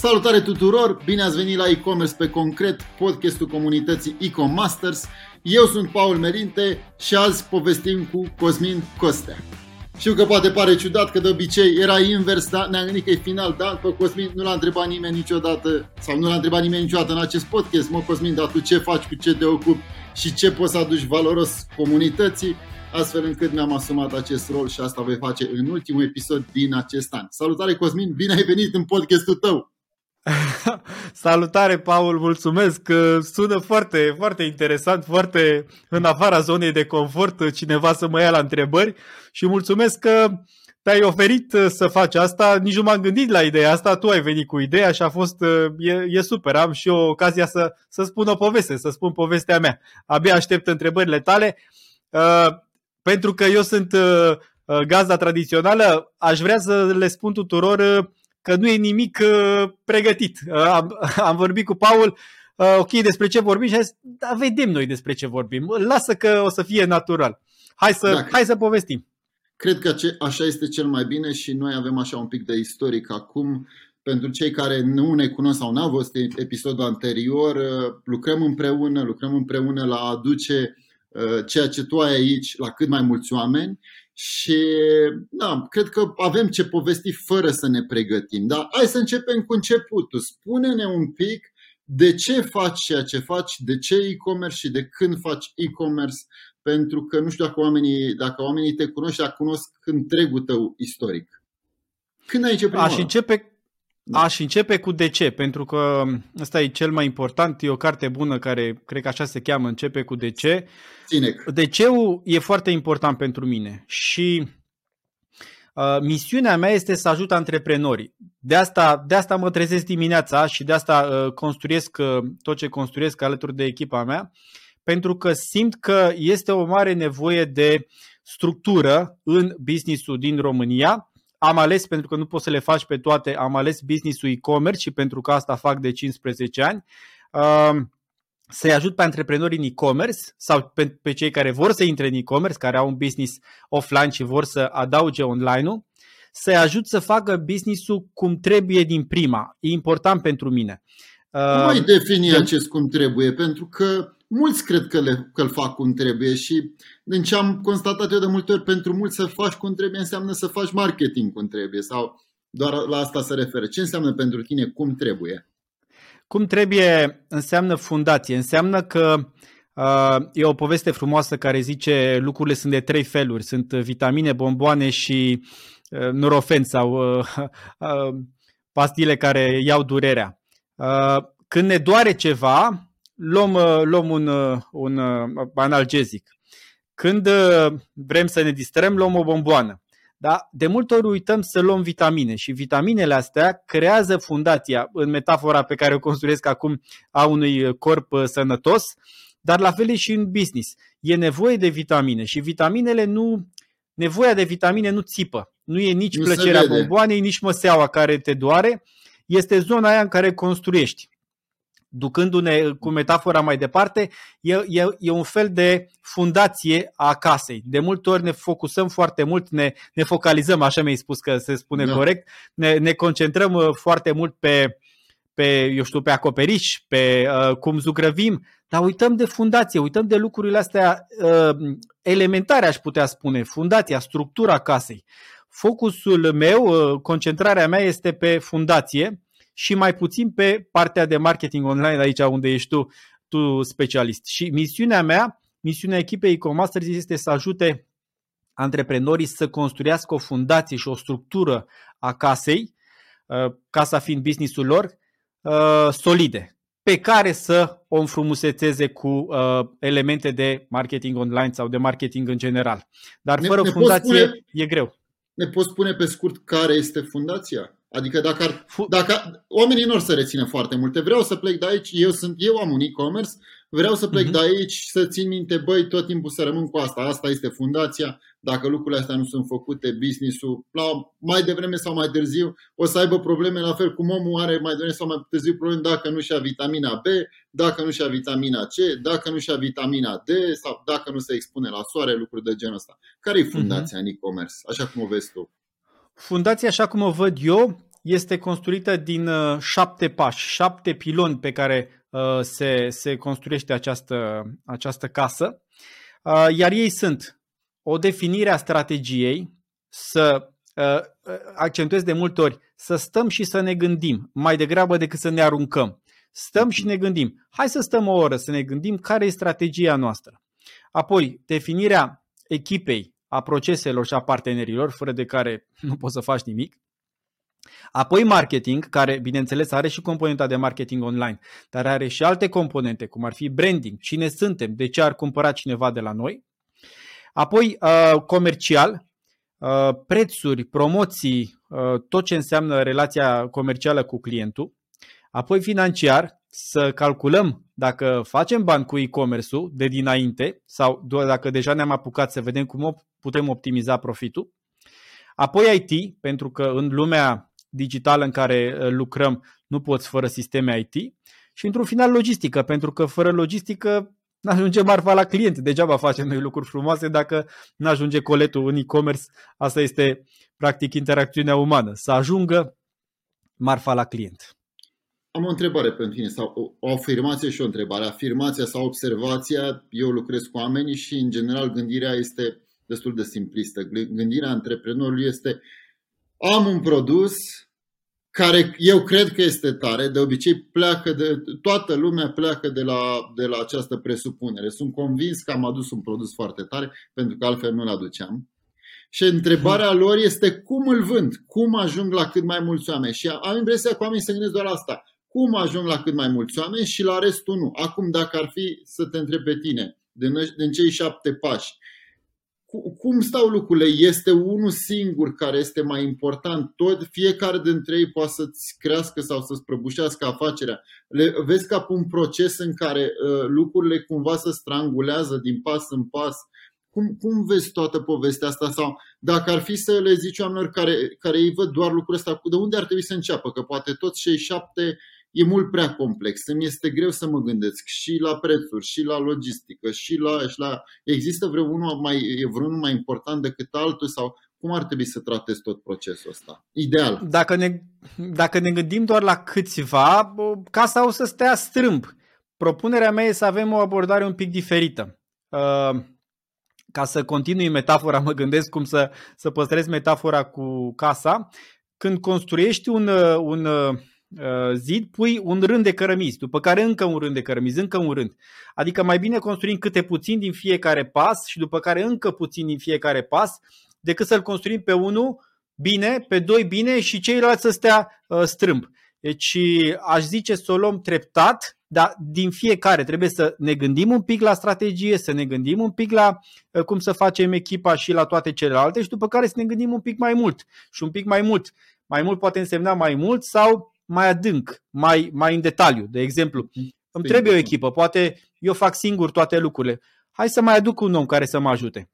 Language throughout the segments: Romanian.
Salutare tuturor! Bine ați venit la e-commerce pe concret, podcastul comunității e-comasters. Eu sunt Paul Merinte și azi povestim cu Cosmin Costea. Știu că poate pare ciudat că de obicei era invers, dar ne-am gândit că e final, dar pe Cosmin nu l-a întrebat nimeni niciodată sau nu l-a întrebat nimeni niciodată în acest podcast. Mă, Cosmin, dar tu ce faci, cu ce te ocupi și ce poți să aduci valoros comunității? astfel încât mi-am asumat acest rol și asta voi face în ultimul episod din acest an. Salutare Cosmin, bine ai venit în podcastul tău! Salutare, Paul, mulțumesc. Sună foarte, foarte interesant, foarte în afara zonei de confort cineva să mă ia la întrebări și mulțumesc că te-ai oferit să faci asta. Nici nu m-am gândit la ideea asta, tu ai venit cu ideea și a fost, e, e super. Am și o ocazia să, să spun o poveste, să spun povestea mea. Abia aștept întrebările tale. Uh, pentru că eu sunt uh, uh, gazda tradițională, aș vrea să le spun tuturor uh, că nu e nimic uh, pregătit. Uh, am, am vorbit cu Paul, uh, ok, despre ce vorbim și a zis, da, vedem noi despre ce vorbim. Lasă că o să fie natural. Hai să, da, hai să povestim. Cred că așa este cel mai bine și noi avem așa un pic de istoric acum. Pentru cei care nu ne cunosc sau n-au văzut episodul anterior, uh, lucrăm împreună, lucrăm împreună la a aduce ceea ce tu ai aici la cât mai mulți oameni și da, cred că avem ce povesti fără să ne pregătim. Dar hai să începem cu începutul. Spune-ne un pic de ce faci ceea ce faci, de ce e-commerce și de când faci e-commerce, pentru că nu știu dacă oamenii, dacă oamenii te cunosc și dacă cunosc întregul tău istoric. Când ai început? Aș începe, da. Aș începe cu de ce, pentru că ăsta e cel mai important, e o carte bună care cred că așa se cheamă, începe cu de ce. De ce e foarte important pentru mine și uh, misiunea mea este să ajut antreprenorii. De asta, de asta mă trezesc dimineața și de asta uh, construiesc uh, tot ce construiesc alături de echipa mea, pentru că simt că este o mare nevoie de structură în businessul din România am ales, pentru că nu poți să le faci pe toate, am ales business-ul e-commerce și pentru că asta fac de 15 ani. Um, să-i ajut pe antreprenori în e-commerce sau pe, pe cei care vor să intre în e-commerce, care au un business offline și vor să adauge online-ul, să-i ajut să facă business-ul cum trebuie din prima. E important pentru mine. Cum ai defini acest cum trebuie? Pentru că mulți cred că, le, că îl fac cum trebuie și din ce am constatat eu de multe ori, pentru mulți să faci cum trebuie înseamnă să faci marketing cum trebuie sau doar la asta se referă. Ce înseamnă pentru tine cum trebuie? Cum trebuie înseamnă fundație, înseamnă că uh, e o poveste frumoasă care zice lucrurile sunt de trei feluri, sunt vitamine, bomboane și uh, nurofen sau uh, uh, pastile care iau durerea. Uh, când ne doare ceva, luăm, uh, luăm un, uh, un uh, analgezic. Când vrem să ne distrăm, luăm o bomboană. Da? De multe ori uităm să luăm vitamine și vitaminele astea creează fundația, în metafora pe care o construiesc acum, a unui corp sănătos, dar la fel e și în business. E nevoie de vitamine și vitaminele nu, nevoia de vitamine nu țipă. Nu e nici nu plăcerea bomboanei, nici măseaua care te doare. Este zona aia în care construiești ducându-ne cu metafora mai departe, e, e, e un fel de fundație a casei. De multe ori ne focusăm foarte mult, ne, ne focalizăm, așa mi-ai spus că se spune da. corect, ne, ne concentrăm uh, foarte mult pe, pe, eu știu, pe acoperiș, pe uh, cum zugrăvim, dar uităm de fundație, uităm de lucrurile astea uh, elementare, aș putea spune, fundația, structura casei. Focusul meu, uh, concentrarea mea este pe fundație, și mai puțin pe partea de marketing online, aici unde ești tu, tu specialist. Și misiunea mea, misiunea echipei e-commerce este să ajute antreprenorii să construiască o fundație și o structură a casei, uh, casa fiind businessul lor, uh, solide, pe care să o înfrumusețeze cu uh, elemente de marketing online sau de marketing în general. Dar fără ne, ne fundație spune, e greu. Ne poți spune pe scurt care este fundația? Adică dacă, ar, dacă oamenii nu or să rețină foarte multe, vreau să plec de aici, eu, sunt, eu am un e-commerce, vreau să plec uh-huh. de aici să țin minte, băi, tot timpul să rămân cu asta, asta este fundația, dacă lucrurile astea nu sunt făcute, business-ul, la, mai devreme sau mai târziu, o să aibă probleme la fel cum omul are mai devreme sau mai târziu probleme dacă nu și-a vitamina B, dacă nu și-a vitamina C, dacă nu și-a vitamina D sau dacă nu se expune la soare, lucruri de genul ăsta. Care e fundația uh-huh. în e-commerce, așa cum o vezi tu? Fundația, așa cum o văd eu, este construită din șapte pași, șapte piloni pe care se, se construiește această, această casă, iar ei sunt o definire a strategiei, să accentuez de multe ori, să stăm și să ne gândim, mai degrabă decât să ne aruncăm. Stăm și ne gândim. Hai să stăm o oră să ne gândim care e strategia noastră. Apoi, definirea echipei, a proceselor și a partenerilor, fără de care nu poți să faci nimic. Apoi marketing, care bineînțeles are și componenta de marketing online, dar are și alte componente, cum ar fi branding, cine suntem, de ce ar cumpăra cineva de la noi. Apoi uh, comercial, uh, prețuri, promoții, uh, tot ce înseamnă relația comercială cu clientul. Apoi financiar, să calculăm dacă facem bani cu e-commerce-ul de dinainte sau doar dacă deja ne-am apucat să vedem cum putem optimiza profitul. Apoi IT, pentru că în lumea digitală în care uh, lucrăm nu poți fără sisteme IT. Și într-un final logistică, pentru că fără logistică nu ajunge marfa la client. Degeaba facem noi lucruri frumoase dacă nu ajunge coletul în e-commerce. Asta este practic interacțiunea umană, să ajungă marfa la client. Am o întrebare pentru tine, sau o afirmație și o întrebare. Afirmația sau observația, eu lucrez cu oamenii și în general gândirea este destul de simplistă. Gândirea antreprenorului este am un produs care eu cred că este tare, de obicei pleacă de, toată lumea pleacă de la, de la această presupunere. Sunt convins că am adus un produs foarte tare, pentru că altfel nu-l aduceam. Și întrebarea lor este cum îl vând, cum ajung la cât mai mulți oameni. Și am impresia că oamenii se gândesc doar asta. Cum ajung la cât mai mulți oameni și la restul nu. Acum, dacă ar fi să te întreb pe tine, din, din cei șapte pași, cum stau lucrurile? Este unul singur care este mai important. Tot fiecare dintre ei poate să-ți crească sau să-ți prăbușească afacerea. Le, vezi ca un proces în care uh, lucrurile cumva se strangulează din pas în pas. Cum, cum vezi toată povestea asta? Sau dacă ar fi să le zici oamenilor care, care ei văd doar lucrurile astea, de unde ar trebui să înceapă? Că poate toți cei șapte uh, e mult prea complex. Îmi este greu să mă gândesc și la prețuri, și la logistică, și la, și la... Există vreunul mai, e vreunul mai important decât altul sau cum ar trebui să tratezi tot procesul ăsta? Ideal. Dacă ne, dacă ne gândim doar la câțiva, casa o să stea strâmb. Propunerea mea e să avem o abordare un pic diferită. Uh, ca să continui metafora, mă gândesc cum să, să păstrez metafora cu casa. Când construiești un, un Uh, zid, pui un rând de cărămizi, după care încă un rând de cărămizi, încă un rând. Adică mai bine construim câte puțin din fiecare pas și după care încă puțin din fiecare pas, decât să-l construim pe unul bine, pe doi bine și ceilalți să stea uh, strâmb. Deci aș zice să o luăm treptat, dar din fiecare trebuie să ne gândim un pic la strategie, să ne gândim un pic la uh, cum să facem echipa și la toate celelalte și după care să ne gândim un pic mai mult. Și un pic mai mult. Mai mult poate însemna mai mult sau mai adânc, mai, mai în detaliu. De exemplu, îmi trebuie o echipă, poate eu fac singur toate lucrurile. Hai să mai aduc un om care să mă ajute.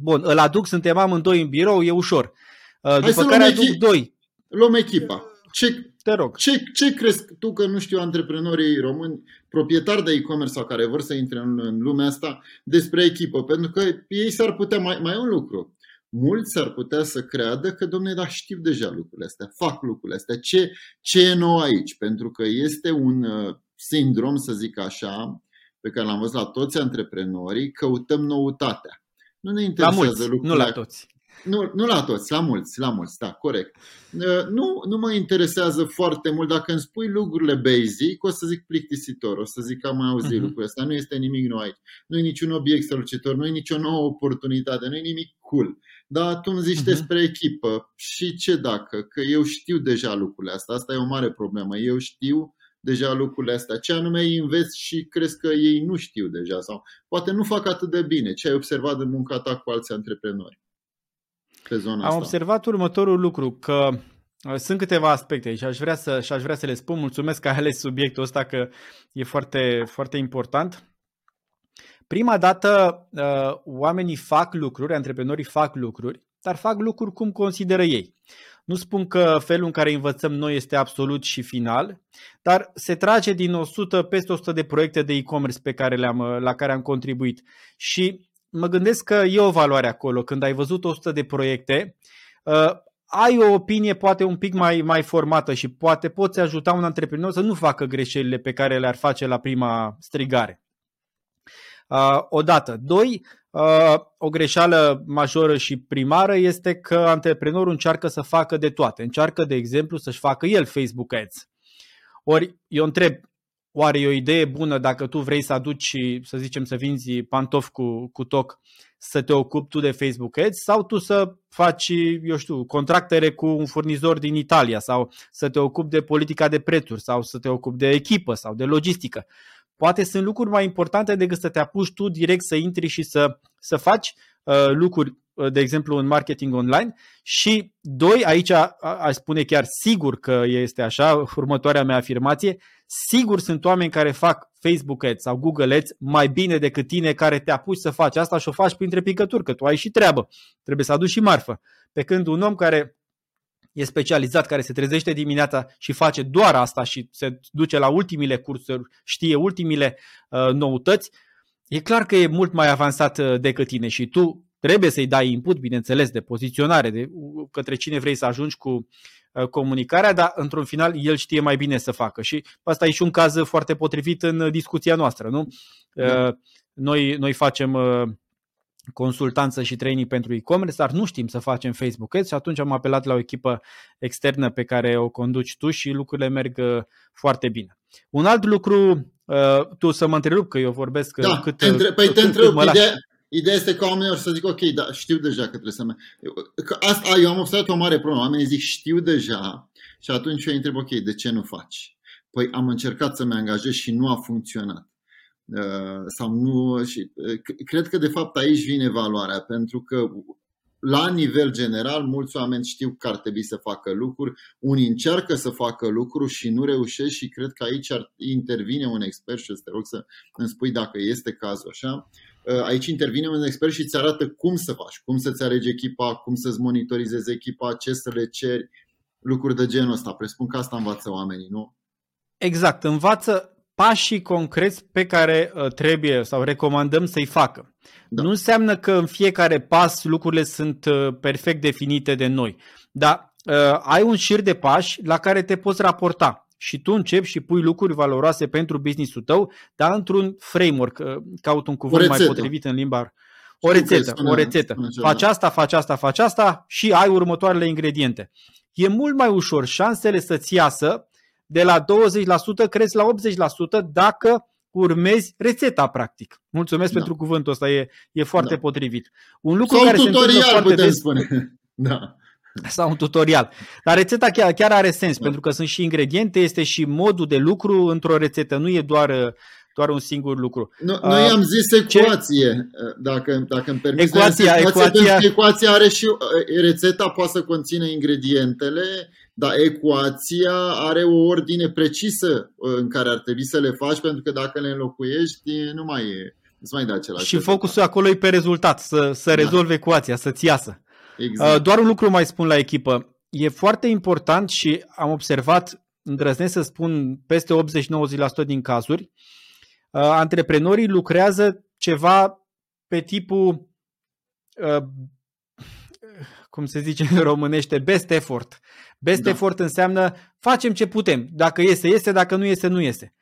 Bun, îl aduc, suntem amândoi în birou, e ușor. Uh, Hai După care aduc echi- doi. Luăm echipa. Ce, Te rog. Ce, ce crezi tu că nu știu antreprenorii români, proprietari de e-commerce sau care vor să intre în, în lumea asta, despre echipă? Pentru că ei s-ar putea, mai, mai un lucru, mulți ar putea să creadă că, domnule, dar știu deja lucrurile astea, fac lucrurile astea. Ce, ce e nou aici? Pentru că este un uh, sindrom, să zic așa, pe care l-am văzut la toți antreprenorii, căutăm noutatea. Nu ne interesează la mulți, lucrurile. Nu la toți. Nu, nu la toți, la mulți, la mulți, da, corect. Uh, nu, nu mă interesează foarte mult dacă îmi spui lucrurile basic, o să zic plictisitor, o să zic că am mai auzit uh-huh. lucrul ăsta, nu este nimic nou aici. Nu e niciun obiect strălucitor, nu e nicio nouă oportunitate, nu e nimic cool. Dar tu îmi zici uh-huh. despre echipă și ce dacă, că eu știu deja lucrurile astea, asta e o mare problemă, eu știu deja lucrurile astea, ce anume îi înveți și crezi că ei nu știu deja sau poate nu fac atât de bine, ce ai observat în munca ta cu alți antreprenori pe zona Am asta. observat următorul lucru, că uh, sunt câteva aspecte și aș vrea să, și aș vrea să le spun. Mulțumesc că ai ales subiectul ăsta, că e foarte, foarte important. Prima dată, uh, oamenii fac lucruri, antreprenorii fac lucruri, dar fac lucruri cum consideră ei. Nu spun că felul în care învățăm noi este absolut și final, dar se trage din 100, peste 100 de proiecte de e-commerce pe care le-am, uh, la care am contribuit. Și mă gândesc că e o valoare acolo. Când ai văzut 100 de proiecte, uh, ai o opinie poate un pic mai, mai formată și poate poți ajuta un antreprenor să nu facă greșelile pe care le-ar face la prima strigare. Uh, odată. Doi, uh, o greșeală majoră și primară este că antreprenorul încearcă să facă de toate. Încearcă, de exemplu, să-și facă el Facebook Ads. Ori eu întreb, oare e o idee bună dacă tu vrei să aduci, să zicem, să vinzi pantofi cu, cu toc, să te ocupi tu de Facebook Ads sau tu să faci, eu știu, contractere cu un furnizor din Italia sau să te ocupi de politica de prețuri sau să te ocupi de echipă sau de logistică. Poate sunt lucruri mai importante decât să te apuci tu direct să intri și să, să faci uh, lucruri, uh, de exemplu, în marketing online. Și doi, aici aș spune chiar sigur că este așa, următoarea mea afirmație, sigur sunt oameni care fac Facebook Ads sau Google Ads mai bine decât tine care te apuci să faci asta și o faci printre picături, că tu ai și treabă, trebuie să aduci și marfă. Pe când un om care e specializat, care se trezește dimineața și face doar asta și se duce la ultimile cursuri, știe ultimile uh, noutăți, e clar că e mult mai avansat uh, decât tine și tu trebuie să-i dai input, bineînțeles, de poziționare, de către cine vrei să ajungi cu uh, comunicarea, dar într-un final el știe mai bine să facă. Și asta e și un caz foarte potrivit în discuția noastră, nu? Da. Uh, noi, noi facem uh, consultanță și training pentru e-commerce, dar nu știm să facem Facebook Ads și atunci am apelat la o echipă externă pe care o conduci tu și lucrurile merg uh, foarte bine. Un alt lucru, uh, tu să mă întrerup că eu vorbesc uh, da, cât, între, păi cât, te întreb, ideea, ideea este că oamenii să zic ok, da, știu deja că trebuie să mă... Că asta, eu am observat o mare problemă, oamenii zic știu deja și atunci eu întreb ok, de ce nu faci? Păi am încercat să-mi angajez și nu a funcționat. Uh, sau nu. Și, uh, cred că de fapt aici vine valoarea, pentru că la nivel general, mulți oameni știu că ar trebui să facă lucruri, unii încearcă să facă lucruri și nu reușesc și cred că aici ar intervine un expert și te rog să îmi spui dacă este cazul așa. Uh, aici intervine un expert și îți arată cum să faci, cum să-ți alegi echipa, cum să-ți monitorizezi echipa, ce să le ceri, lucruri de genul ăsta. Presupun că asta învață oamenii, nu? Exact, învață pașii concreți pe care uh, trebuie sau recomandăm să-i facă. Da. Nu înseamnă că în fiecare pas lucrurile sunt uh, perfect definite de noi, dar uh, ai un șir de pași la care te poți raporta și tu începi și pui lucruri valoroase pentru businessul tău, dar într-un framework, caut un cuvânt mai potrivit în limba o rețetă, spune, o rețetă. Faci asta, faci asta, faci asta și ai următoarele ingrediente. E mult mai ușor șansele să-ți iasă de la 20% crezi la 80% dacă urmezi rețeta, practic. Mulțumesc da. pentru cuvântul ăsta, e, e foarte da. potrivit. Un lucru Sau care un tutorial, se întâmplă foarte des. spune. da. Sau un tutorial. Dar rețeta chiar, chiar are sens, da. pentru că sunt și ingrediente, este și modul de lucru într-o rețetă, nu e doar doar un singur lucru. No, noi uh, am zis ecuație, ce? dacă, dacă îmi permiți. Ecuația, ecuație, ecuația... ecuația are și rețeta poate să conține ingredientele, dar ecuația are o ordine precisă uh, în care ar trebui să le faci, pentru că dacă le înlocuiești, nu mai e. Îți mai da același și focusul acolo e pe rezultat, să, să da. rezolvi ecuația, să-ți iasă. Exact. Uh, doar un lucru mai spun la echipă. E foarte important și am observat, îndrăznesc să spun, peste 80-90% din cazuri, uh, antreprenorii lucrează ceva pe tipul cum se zice în românește, best effort. Best da. effort înseamnă facem ce putem. Dacă iese, iese, dacă nu iese, nu iese.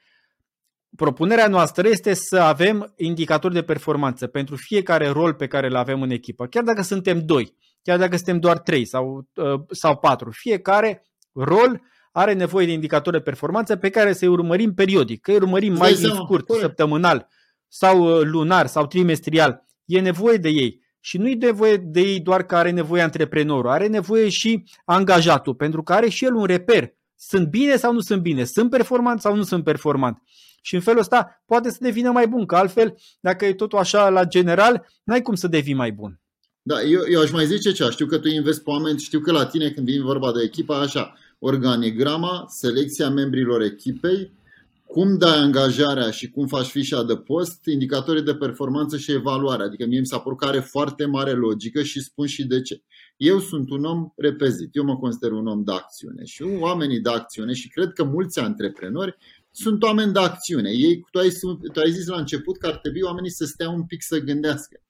Propunerea noastră este să avem indicatori de performanță pentru fiecare rol pe care îl avem în echipă. Chiar dacă suntem doi, chiar dacă suntem doar trei sau, uh, sau patru, fiecare rol are nevoie de indicatori de performanță pe care să-i urmărim periodic. Că îi urmărim mai din scurt, săptămânal sau uh, lunar sau trimestrial. E nevoie de ei. Și nu-i nevoie de ei doar că are nevoie antreprenorul, are nevoie și angajatul, pentru că are și el un reper. Sunt bine sau nu sunt bine? Sunt performant sau nu sunt performant? Și în felul ăsta poate să devină mai bun, că altfel, dacă e totul așa la general, n-ai cum să devii mai bun. Da, eu, eu aș mai zice ce, știu că tu investi pe oameni, știu că la tine când vine vorba de echipa, așa, organigrama, selecția membrilor echipei, cum dai angajarea și cum faci fișa de post, indicatorii de performanță și evaluare. Adică mie mi s-a părut că are foarte mare logică și spun și de ce. Eu sunt un om repezit, eu mă consider un om de acțiune și oamenii de acțiune și cred că mulți antreprenori sunt oameni de acțiune. Ei, tu ai, tu ai zis la început că ar trebui oamenii să stea un pic să gândească.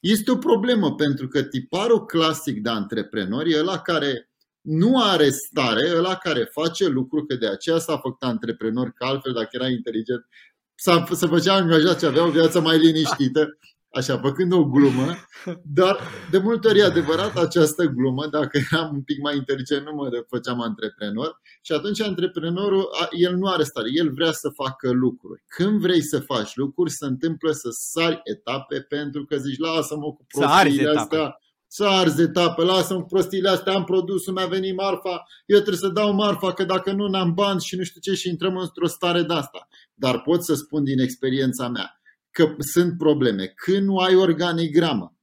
Este o problemă pentru că tiparul clasic de antreprenori e ăla care nu are stare ăla care face lucruri, că de aceea s-a făcut antreprenor, că altfel dacă era inteligent, să făcea angajat și avea o viață mai liniștită, așa, făcând o glumă, dar de multe ori e adevărat această glumă, dacă eram un pic mai inteligent, nu mă făceam antreprenor. Și atunci antreprenorul, el nu are stare, el vrea să facă lucruri. Când vrei să faci lucruri, se întâmplă să sari etape pentru că zici, lasă-mă cu prostiile astea, să arzi etape, lasă-mă cu prostiile astea, am produsul, mi-a venit marfa, eu trebuie să dau marfa, că dacă nu, n-am bani și nu știu ce și intrăm într-o stare de asta. Dar pot să spun din experiența mea, că sunt probleme. Când nu ai organigramă,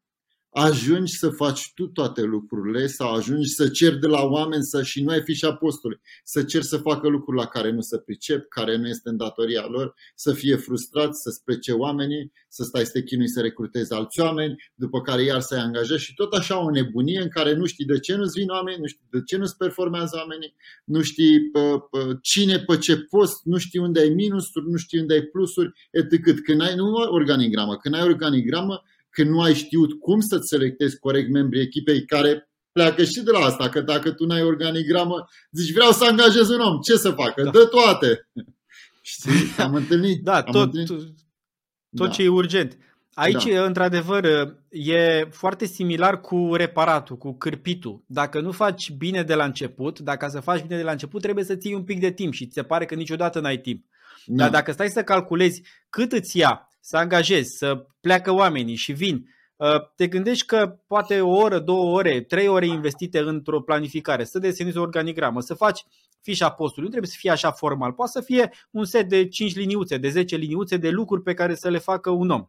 ajungi să faci tu toate lucrurile sau ajungi să ceri de la oameni să și nu ai fi și apostoli, să ceri să facă lucruri la care nu se pricep, care nu este în datoria lor, să fie frustrați, să spece oamenii, să stai să te chinui să recrutezi alți oameni, după care iar să-i angajezi și tot așa o nebunie în care nu știi de ce nu-ți vin oameni, nu știi de ce nu-ți performează oamenii, nu știi pe, pe cine pe ce post, nu știi unde ai minusuri, nu știi unde ai plusuri, etc. Când ai nu organigramă, când ai organigramă, când nu ai știut cum să-ți selectezi corect membrii echipei care pleacă și de la asta, că dacă tu n-ai organigramă, zici vreau să angajez un om, ce să facă? Da. Dă toate! Știi? Am întâlnit. Da, am tot, întâlnit. tot da. ce e urgent. Aici, da. într-adevăr, e foarte similar cu reparatul, cu cârpitul. Dacă nu faci bine de la început, dacă să faci bine de la început, trebuie să ții un pic de timp și ți se pare că niciodată n-ai timp. Da. Dar dacă stai să calculezi cât îți ia să angajezi, să pleacă oamenii și vin, uh, te gândești că poate o oră, două ore, trei ore investite într-o planificare, să desenezi o organigramă, să faci fișa postului, nu trebuie să fie așa formal, poate să fie un set de 5 liniuțe, de 10 liniuțe de lucruri pe care să le facă un om.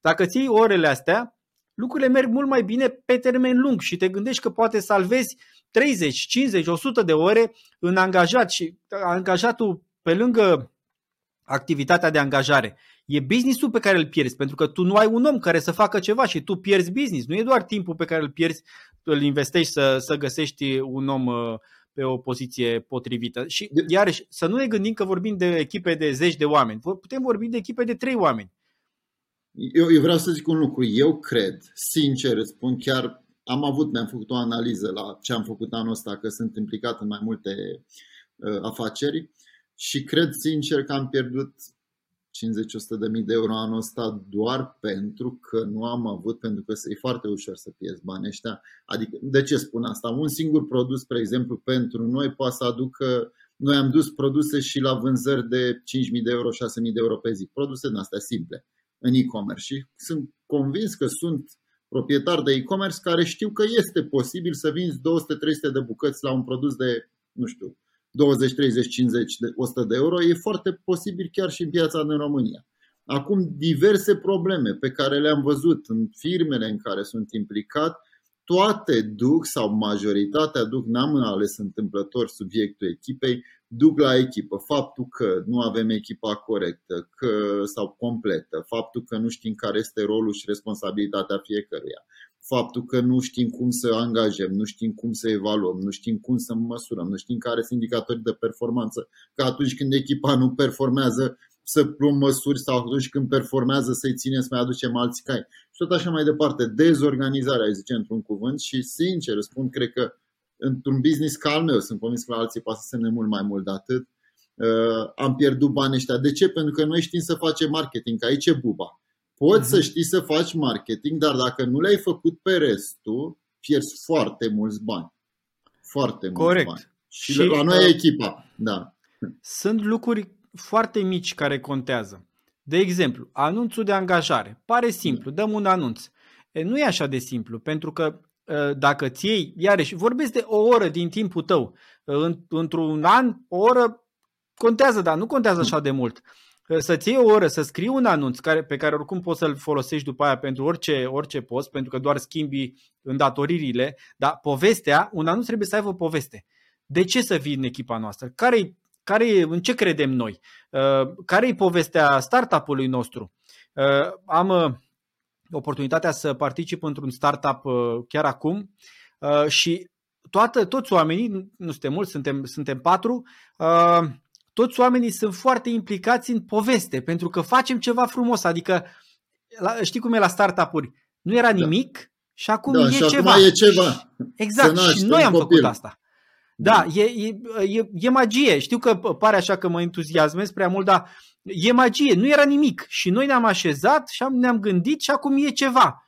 Dacă ții orele astea, lucrurile merg mult mai bine pe termen lung și te gândești că poate salvezi 30, 50, 100 de ore în angajat și angajatul pe lângă activitatea de angajare. E businessul pe care îl pierzi, pentru că tu nu ai un om care să facă ceva și tu pierzi business. Nu e doar timpul pe care îl pierzi, îl investești să, să găsești un om uh, pe o poziție potrivită. Și iarăși, să nu ne gândim că vorbim de echipe de zeci de oameni. Putem vorbi de echipe de trei oameni. Eu, eu vreau să zic un lucru. Eu cred, sincer, spun chiar, am avut, mi-am făcut o analiză la ce am făcut anul ăsta, că sunt implicat în mai multe uh, afaceri și cred sincer că am pierdut 50-100 de mii de euro anul ăsta doar pentru că nu am avut, pentru că e foarte ușor să pierzi banii ăștia. Adică, de ce spun asta? Un singur produs, spre exemplu, pentru noi poate să aducă noi am dus produse și la vânzări de 5.000 de euro, 6.000 de euro pe zi. Produse din astea simple în e-commerce și sunt convins că sunt proprietari de e-commerce care știu că este posibil să vinzi 200-300 de bucăți la un produs de, nu știu, 20, 30, 50, 100 de euro, e foarte posibil chiar și în piața din România. Acum, diverse probleme pe care le-am văzut în firmele în care sunt implicat, toate duc sau majoritatea duc, n-am ales întâmplător subiectul echipei, duc la echipă. Faptul că nu avem echipa corectă că, sau completă, faptul că nu știm care este rolul și responsabilitatea fiecăruia, faptul că nu știm cum să angajăm, nu știm cum să evaluăm, nu știm cum să măsurăm, nu știm care sunt indicatorii de performanță, că atunci când echipa nu performează să luăm măsuri sau atunci când performează să-i ținem să mai aducem alți cai. Și tot așa mai departe. Dezorganizarea, zice într-un cuvânt și sincer spun, cred că într-un business ca al meu, sunt convins că la alții poate să semne mult mai mult de atât, uh, am pierdut banii ăștia. De ce? Pentru că noi știm să facem marketing, aici e buba. Poți uh-huh. să știi să faci marketing, dar dacă nu le-ai făcut pe restul, pierzi foarte mulți bani. Foarte Corect. mulți bani. Și, și la noi e uh, echipa. Da. Sunt lucruri foarte mici care contează. De exemplu, anunțul de angajare. Pare simplu, dăm un anunț. E, nu e așa de simplu, pentru că uh, dacă ți iei, iarăși, vorbesc de o oră din timpul tău, uh, într-un an, o oră contează, dar nu contează așa de mult să-ți iei o oră să scrii un anunț care, pe care oricum poți să-l folosești după aia pentru orice, orice post, pentru că doar schimbi îndatoririle, dar povestea, un anunț trebuie să aibă o poveste. De ce să vii în echipa noastră? Care, care, în ce credem noi? Uh, care e povestea startup-ului nostru? Uh, am uh, oportunitatea să particip într-un startup chiar acum și toată, toți oamenii, nu suntem mulți, suntem, suntem patru, toți oamenii sunt foarte implicați în poveste, pentru că facem ceva frumos. Adică, la, știi cum e la startup-uri? Nu era da. nimic da. și acum da, e și ceva. Acum e ceva. Exact, și noi am copil. făcut asta. Da, e, e, e, e magie. Știu că pare așa că mă entuziasmez prea mult, dar e magie. Nu era nimic. Și noi ne-am așezat și ne-am gândit și acum e ceva.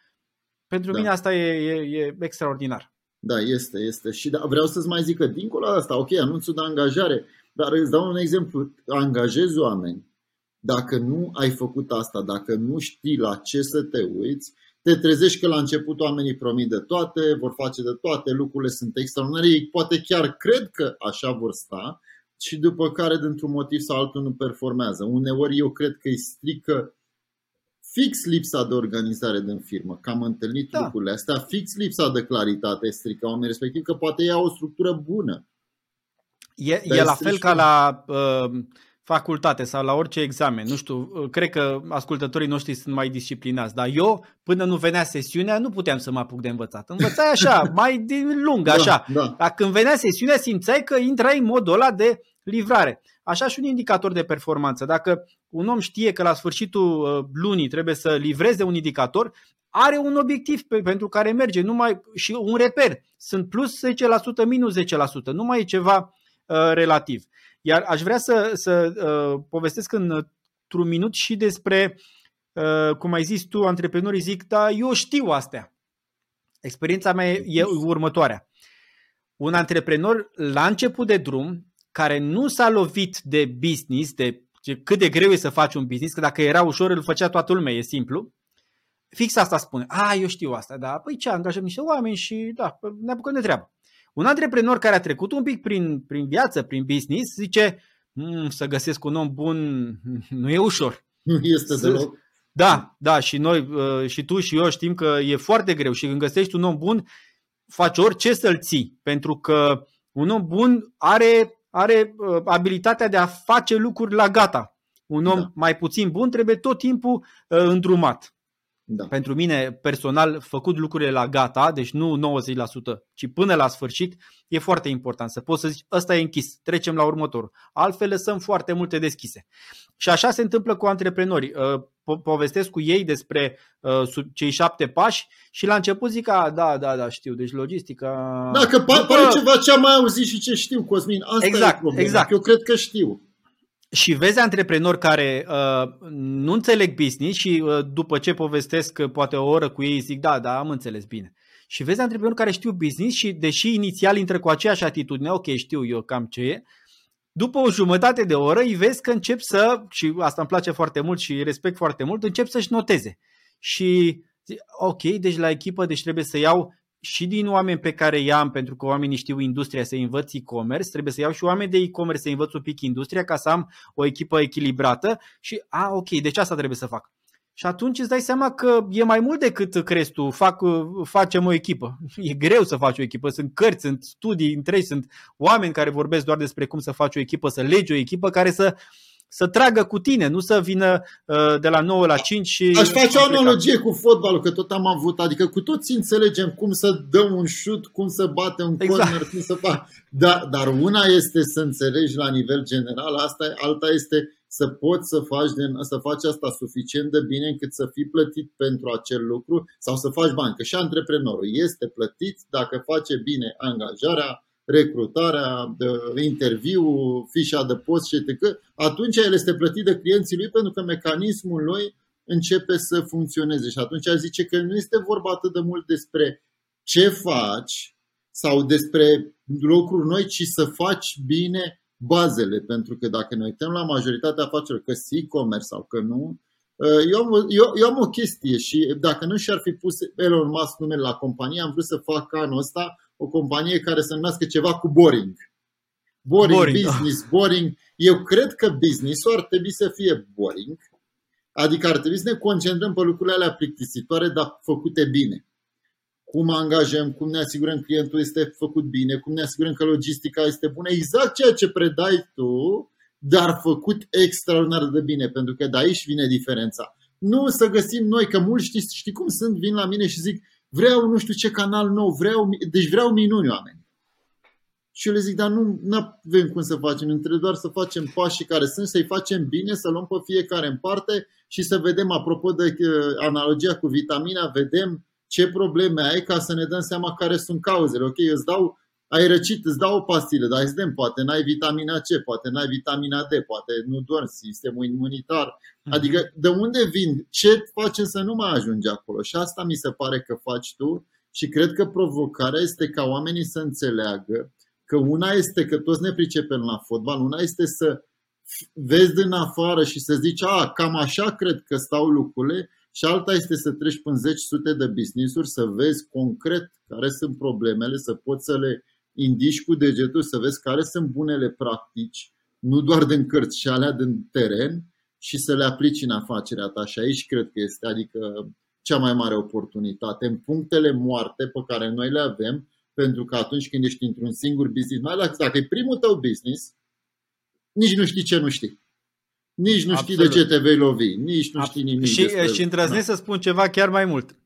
Pentru da. mine asta e, e, e extraordinar. Da, este, este. Și da, vreau să-ți mai zic că dincolo de asta, ok, anunțul de angajare, dar îți dau un exemplu. Angajezi oameni. Dacă nu ai făcut asta, dacă nu știi la ce să te uiți, te trezești că la început oamenii promit de toate, vor face de toate, lucrurile sunt extraordinare, ei poate chiar cred că așa vor sta și după care, dintr-un motiv sau altul, nu performează. Uneori eu cred că îi strică fix lipsa de organizare din firmă, că am întâlnit da. lucrurile astea, fix lipsa de claritate strică oamenii respectiv, că poate ea o structură bună. E, e la fel ca la uh, facultate sau la orice examen. Nu știu, uh, cred că ascultătorii noștri sunt mai disciplinați, dar eu, până nu venea sesiunea, nu puteam să mă apuc de învățat. Învățai așa, mai din lung, da, așa. Da, da. Dar când venea sesiunea, simțeai că intrai în modul ăla de livrare. Așa și un indicator de performanță. Dacă un om știe că la sfârșitul uh, lunii trebuie să livreze un indicator, are un obiectiv pe, pentru care merge numai și un reper. Sunt plus 10%, minus 10%. Nu mai e ceva uh, relativ. Iar aș vrea să, să uh, povestesc într-un minut și despre, uh, cum ai zis tu, antreprenorii zic, da, eu știu astea. Experiența mea e următoarea. Un antreprenor la început de drum care nu s-a lovit de business, de cât de greu e să faci un business, că dacă era ușor îl făcea toată lumea, e simplu. Fix asta spune. A, eu știu asta, da. Păi ce, angajăm niște oameni și da, ne apucăm de treabă. Un antreprenor care a trecut un pic prin, prin viață, prin business, zice, mmm, să găsesc un om bun nu e ușor. Nu este deloc. Da, da, și noi, uh, și tu și eu știm că e foarte greu și când găsești un om bun, faci orice să-l ții, pentru că un om bun are are uh, abilitatea de a face lucruri la gata. Un om da. mai puțin bun trebuie tot timpul uh, îndrumat. Da. Pentru mine, personal, făcut lucrurile la gata, deci nu 90%, ci până la sfârșit, e foarte important să poți să zici, ăsta e închis, trecem la următorul. Altfel lăsăm foarte multe deschise. Și așa se întâmplă cu antreprenorii. Uh, po- povestesc cu ei despre uh, cei șapte pași și la început zic, a, da, da, da, știu, deci logistica... Da, că pare după... ceva ce am mai auzit și ce știu, Cosmin. Asta exact, e problema. Exact. Eu cred că știu. Și vezi antreprenori care uh, nu înțeleg business și uh, după ce povestesc uh, poate o oră cu ei zic da, da, am înțeles bine. Și vezi antreprenori care știu business și deși inițial intră cu aceeași atitudine, ok, știu eu cam ce e, după o jumătate de oră îi vezi că încep să, și asta îmi place foarte mult și respect foarte mult, încep să-și noteze. Și ok, deci la echipă deci trebuie să iau și din oameni pe care i-am, pentru că oamenii știu industria, să învăț e-commerce, trebuie să iau și oameni de e-commerce să învăț un pic industria ca să am o echipă echilibrată și, a, ok, deci asta trebuie să fac. Și atunci îți dai seama că e mai mult decât crezi tu, fac, facem o echipă. E greu să faci o echipă, sunt cărți, sunt studii întregi, sunt oameni care vorbesc doar despre cum să faci o echipă, să legi o echipă care să să tragă cu tine, nu să vină uh, de la 9 la 5 și... Aș face o analogie cu fotbalul, că tot am avut, adică cu toți înțelegem cum să dăm un șut, cum să bate un exact. corner, cum să fac. Dar, dar una este să înțelegi la nivel general, asta, alta este să poți să faci, din, să faci asta suficient de bine încât să fii plătit pentru acel lucru sau să faci bani. Că și antreprenorul este plătit dacă face bine angajarea, recrutarea, interviu, fișa de post și etc., atunci el este plătit de clienții lui pentru că mecanismul lui începe să funcționeze. Și atunci zice că nu este vorba atât de mult despre ce faci sau despre lucruri noi, ci să faci bine bazele. Pentru că dacă ne uităm la majoritatea afacerilor, că e-commerce sau că nu, eu am, eu, eu am o chestie și dacă nu și-ar fi pus Elon Musk numele la companie, am vrut să fac anul ăsta o companie care să numească ceva cu boring. Boring, boring business, da. boring. Eu cred că business-ul ar trebui să fie boring, adică ar trebui să ne concentrăm pe lucrurile alea plictisitoare, dar făcute bine. Cum angajăm, cum ne asigurăm că clientul este făcut bine, cum ne asigurăm că logistica este bună, exact ceea ce predai tu, dar făcut extraordinar de bine, pentru că de aici vine diferența. Nu să găsim noi, că mulți știți, știi cum sunt, vin la mine și zic, vreau nu știu ce canal nou, vreau, deci vreau minuni oameni. Și eu le zic, dar nu avem cum să facem, trebuie doar să facem pașii care sunt, să-i facem bine, să luăm pe fiecare în parte și să vedem, apropo de uh, analogia cu vitamina, vedem ce probleme ai ca să ne dăm seama care sunt cauzele. Ok, îți dau ai răcit, îți dau o pastilă, dar îți dăm, poate n-ai vitamina C, poate n-ai vitamina D, poate nu dormi, sistemul imunitar. Mhm. Adică de unde vin? Ce face să nu mai ajungi acolo? Și asta mi se pare că faci tu și cred că provocarea este ca oamenii să înțeleagă că una este că toți ne pricepem la fotbal, una este să vezi din afară și să zici, a, cam așa cred că stau lucrurile și alta este să treci până 10 sute de business-uri, să vezi concret care sunt problemele, să poți să le indici cu degetul, să vezi care sunt bunele practici, nu doar din cărți, și alea din teren și să le aplici în afacerea ta. Și aici cred că este, adică cea mai mare oportunitate, în punctele moarte pe care noi le avem, pentru că atunci când ești într-un singur business, mai ales dacă e primul tău business, nici nu știi ce nu știi. Nici nu Absolut. știi de ce te vei lovi, nici nu știi nimic. Și, despre... și îndrăznesc da. să spun ceva chiar mai mult.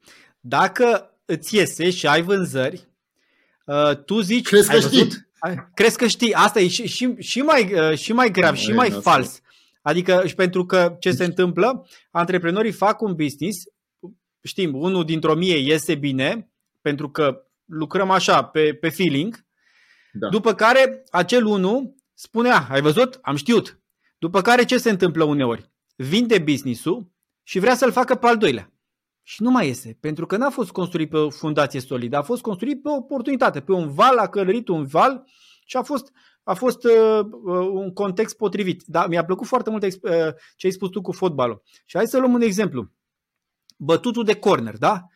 Dacă îți iese și ai vânzări, uh, tu zici... Crezi că știi. Văzut? Crezi că știi. Asta e și, și, și, mai, uh, și mai grav, și mai fals. Adică, și pentru că ce se întâmplă, antreprenorii fac un business, știm, unul dintr-o mie iese bine, pentru că lucrăm așa, pe, pe feeling, da. după care acel unul spune, ah, ai văzut? Am știut. După care ce se întâmplă uneori? Vinde business-ul și vrea să-l facă pe al doilea. Și nu mai iese, pentru că n-a fost construit pe o fundație solidă, a fost construit pe o oportunitate, pe un val, a călărit un val și a fost, a fost uh, uh un context potrivit. Da, mi-a plăcut foarte mult uh, ce ai spus tu cu fotbalul. Și hai să luăm un exemplu. Bătutul de corner, da?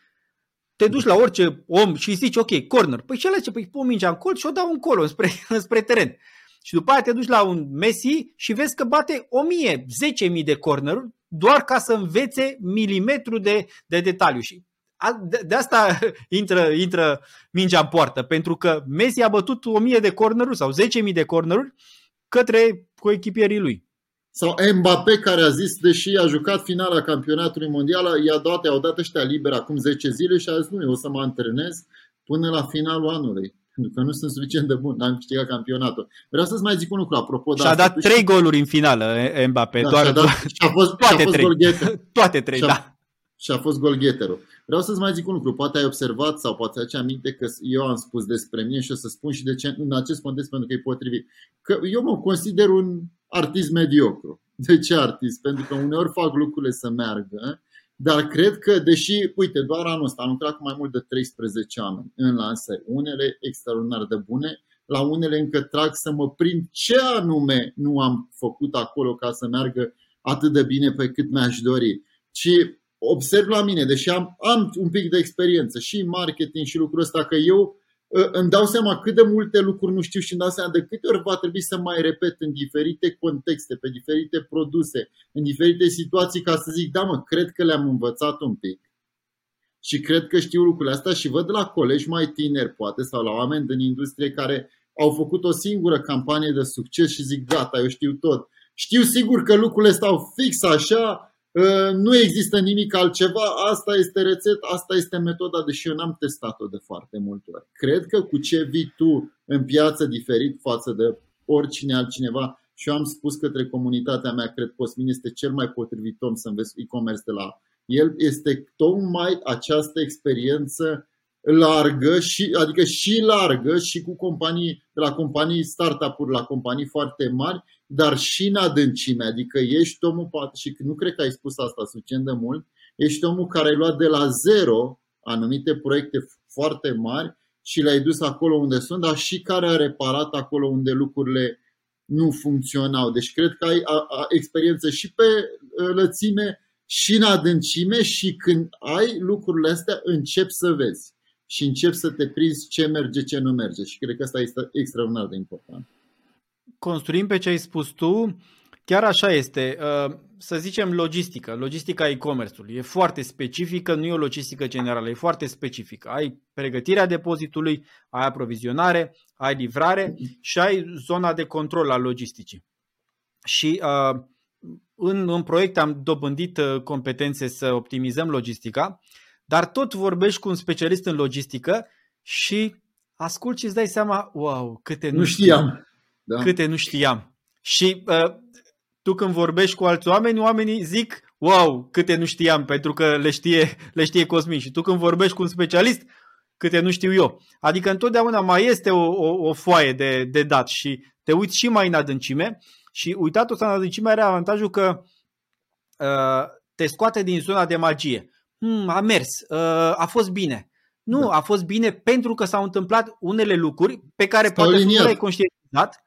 Te duci la orice om și zici, ok, corner. Păi ce ce? Păi pun mingea în colț și o dau încolo, spre, spre teren. Și după aia te duci la un Messi și vezi că bate 1000, 10.000 de corner doar ca să învețe milimetru de, de detaliu. Și de, de asta intră, intră mingea în poartă, pentru că Messi a bătut 1000 de corneruri sau 10.000 de corneruri către coechipierii lui. Sau Mbappé care a zis, deși a jucat finala campionatului mondial, i-a dat, i-au dat ăștia liber acum 10 zile și a zis nu, eu o să mă antrenez până la finalul anului pentru că nu sunt suficient de bun, n-am câștigat campionatul. Vreau să-ți mai zic un lucru apropo. Și-a dat trei goluri în finală Mbappé, da, doar și-a, dat, și-a fost, toate și-a fost trei. toate trei, și-a, da. Și a fost golgheterul. Vreau să-ți mai zic un lucru. Poate ai observat sau poate ați aminte că eu am spus despre mine și o să spun și de ce în acest context pentru că e potrivit. Că eu mă consider un artist mediocru. De ce artist? Pentru că uneori fac lucrurile să meargă dar cred că, deși, uite, doar anul ăsta am lucrat cu mai mult de 13 ani în lansări, unele extraordinar de bune, la unele încă trag să mă prind ce anume nu am făcut acolo ca să meargă atât de bine pe cât mi-aș dori. Și observ la mine, deși am, am un pic de experiență și în marketing și lucrul ăsta, că eu Ă, îmi dau seama cât de multe lucruri nu știu și îmi dau seama de câte ori va trebui să mai repet în diferite contexte, pe diferite produse, în diferite situații ca să zic, da mă, cred că le-am învățat un pic și cred că știu lucrurile astea și văd la colegi mai tineri poate sau la oameni din industrie care au făcut o singură campanie de succes și zic gata, eu știu tot. Știu sigur că lucrurile stau fix așa, Ă, nu există nimic altceva, asta este rețeta, asta este metoda, deși eu n-am testat-o de foarte multe ori. Cred că cu ce vii tu în piață diferit față de oricine altcineva și eu am spus către comunitatea mea, cred că Cosmin este cel mai potrivit om să înveți e-commerce de la el, este tocmai această experiență largă, și, adică și largă și cu companii, de la companii startup-uri la companii foarte mari, dar și în adâncime, adică ești omul, și nu cred că ai spus asta suficient de mult, ești omul care ai luat de la zero anumite proiecte foarte mari și le-ai dus acolo unde sunt, dar și care a reparat acolo unde lucrurile nu funcționau. Deci cred că ai a, a, experiență și pe ă, lățime și în adâncime și când ai lucrurile astea încep să vezi și încep să te prinzi ce merge, ce nu merge și cred că asta este extraordinar de important construim pe ce ai spus tu, chiar așa este. Uh, să zicem logistică, logistica e-commerce-ului. E foarte specifică, nu e o logistică generală, e foarte specifică. Ai pregătirea depozitului, ai aprovizionare, ai livrare și ai zona de control al logisticii. Și uh, în, în proiect am dobândit uh, competențe să optimizăm logistica, dar tot vorbești cu un specialist în logistică și asculti și îți dai seama, wow, câte nu, nu știam da. câte nu știam. Și uh, tu când vorbești cu alți oameni, oamenii zic, wow, câte nu știam, pentru că le știe, le știe Cosmin. Și tu când vorbești cu un specialist, câte nu știu eu. Adică întotdeauna mai este o, o, o foaie de, de dat și te uiți și mai în adâncime și uitatul ăsta în adâncime are avantajul că uh, te scoate din zona de magie. Hmm, a mers, uh, a fost bine. Nu, da. a fost bine pentru că s-au întâmplat unele lucruri pe care Stau poate liniat. nu le-ai conștientizat,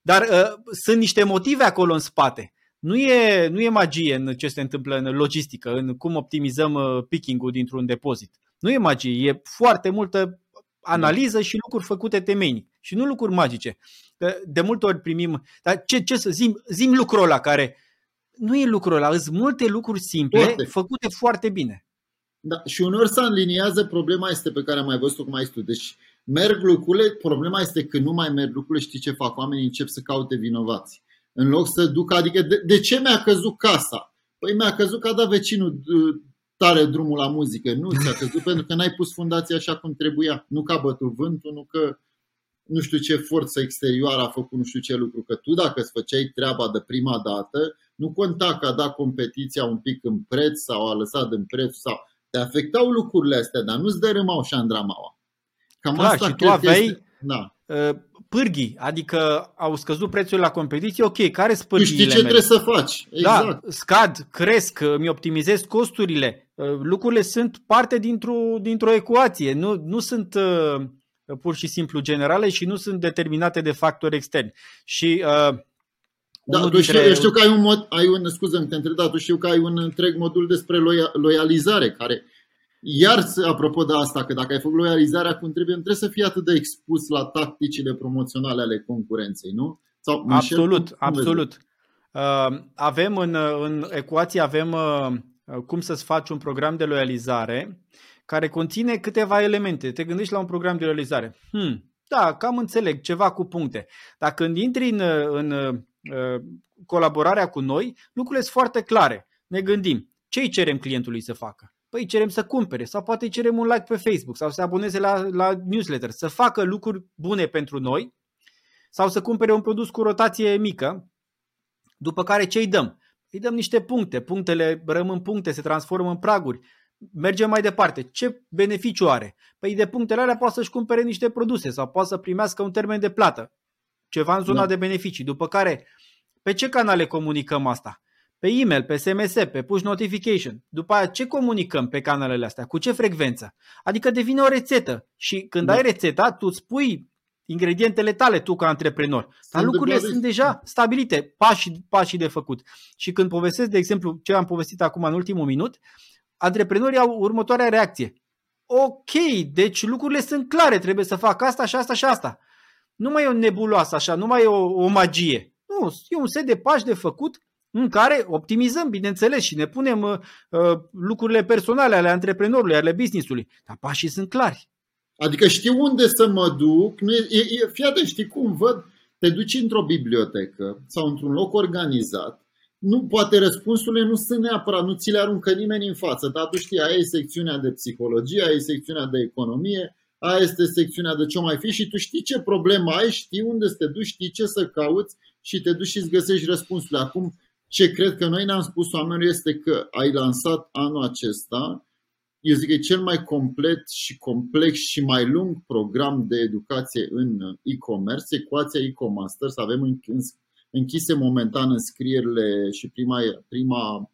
dar uh, sunt niște motive acolo în spate. Nu e, nu e magie în ce se întâmplă în logistică, în cum optimizăm uh, picking-ul dintr-un depozit. Nu e magie, e foarte multă analiză și lucruri făcute temeinic și nu lucruri magice. De multe ori primim, dar ce, ce să zim, zim lucrul ăla care nu e lucrul ăla, sunt multe lucruri simple foarte. făcute foarte bine. Da, și uneori se înliniază, problema este pe care am mai văzut-o cum ai tu. Deci merg lucrurile, problema este că nu mai merg lucrurile, știi ce fac? Oamenii încep să caute vinovați. În loc să ducă, adică de, de ce mi-a căzut casa? Păi mi-a căzut că a dat vecinul tare drumul la muzică. Nu ți-a căzut pentru că n-ai pus fundația așa cum trebuia. Nu că a bătut vântul, nu că nu știu ce forță exterioară a făcut nu știu ce lucru. Că tu dacă îți făceai treaba de prima dată, nu conta că a dat competiția un pic în preț sau a lăsat în preț sau te afectau lucrurile astea, dar nu-ți dărâmau și șandramaua. Cam Clar, asta și tu aveai este... da. Uh, pârghii, adică au scăzut prețul la competiție, ok, care sunt pârghiile Tu știi ce mele? trebuie să faci. Da, exact. Da, scad, cresc, mi optimizez costurile. Uh, lucrurile sunt parte dintr-o, dintr-o ecuație, nu, nu sunt uh, pur și simplu generale și nu sunt determinate de factori externi. Și uh, da, tu dintre... știu, eu știu că ai un, mod, ai un scuză te întreb, dar tu știu că ai un întreg modul despre loializare, care iar apropo de asta, că dacă ai făcut loializarea cum trebuie, nu trebuie să fii atât de expus la tacticile promoționale ale concurenței, nu? Sau, absolut, cum, absolut. Uh, avem în, în ecuație avem uh, cum să-ți faci un program de loializare care conține câteva elemente. Te gândești la un program de loializare. Hmm, da, cam înțeleg, ceva cu puncte. Dar când intri în, în Uh, colaborarea cu noi, lucrurile sunt foarte clare. Ne gândim, ce îi cerem clientului să facă? Păi îi cerem să cumpere sau poate îi cerem un like pe Facebook sau să se aboneze la, la newsletter, să facă lucruri bune pentru noi sau să cumpere un produs cu rotație mică, după care ce îi dăm? Îi dăm niște puncte, punctele rămân puncte, se transformă în praguri, mergem mai departe. Ce beneficiu are? Păi de punctele alea poate să-și cumpere niște produse sau poate să primească un termen de plată ceva în zona da. de beneficii. După care, pe ce canale comunicăm asta? Pe e-mail, pe SMS, pe push notification. După aia, ce comunicăm pe canalele astea? Cu ce frecvență? Adică devine o rețetă și când da. ai rețeta, tu îți pui ingredientele tale tu ca antreprenor. Sunt Dar lucrurile de sunt deja stabilite, pașii, pașii de făcut. Și când povestesc, de exemplu, ce am povestit acum în ultimul minut, antreprenorii au următoarea reacție. Ok, deci lucrurile sunt clare, trebuie să fac asta și asta și asta nu mai e o nebuloasă așa, nu mai e o, o magie. Nu, e un set de pași de făcut în care optimizăm, bineînțeles, și ne punem uh, uh, lucrurile personale ale antreprenorului, ale businessului. Dar pașii sunt clari. Adică știu unde să mă duc. Nu e, e, fii atent, știi cum văd? Te duci într-o bibliotecă sau într-un loc organizat. Nu, poate răspunsurile nu sunt neapărat, nu ți le aruncă nimeni în față, dar tu știi, aia e secțiunea de psihologie, aia e secțiunea de economie, aia este secțiunea de ce mai fi și tu știi ce problemă ai, știi unde să te duci, știi ce să cauți și te duci și îți găsești răspunsurile. Acum, ce cred că noi ne-am spus oamenilor este că ai lansat anul acesta, eu zic că e cel mai complet și complex și mai lung program de educație în e-commerce, ecuația e-comasters. Avem închise momentan înscrierile și prima, prima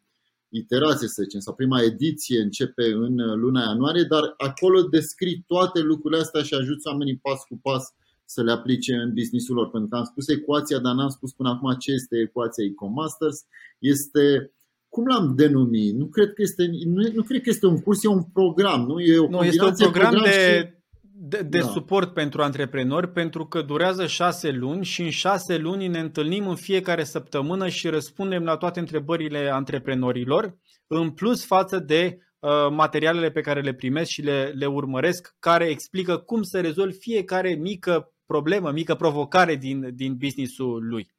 iterație, să zicem, sau prima ediție începe în luna ianuarie, dar acolo descrii toate lucrurile astea și ajuți oamenii pas cu pas să le aplice în businessul lor. Pentru că am spus ecuația, dar n-am spus până acum ce este ecuația e-comasters. Este cum l-am denumit? Nu cred că este, nu, nu cred că este un curs, e un program, nu? E o nu, este un program, program de, și de, de da. suport pentru antreprenori pentru că durează șase luni și în șase luni ne întâlnim în fiecare săptămână și răspundem la toate întrebările antreprenorilor, în plus față de uh, materialele pe care le primesc și le, le urmăresc, care explică cum să rezolvi fiecare mică problemă, mică provocare din, din businessul lui.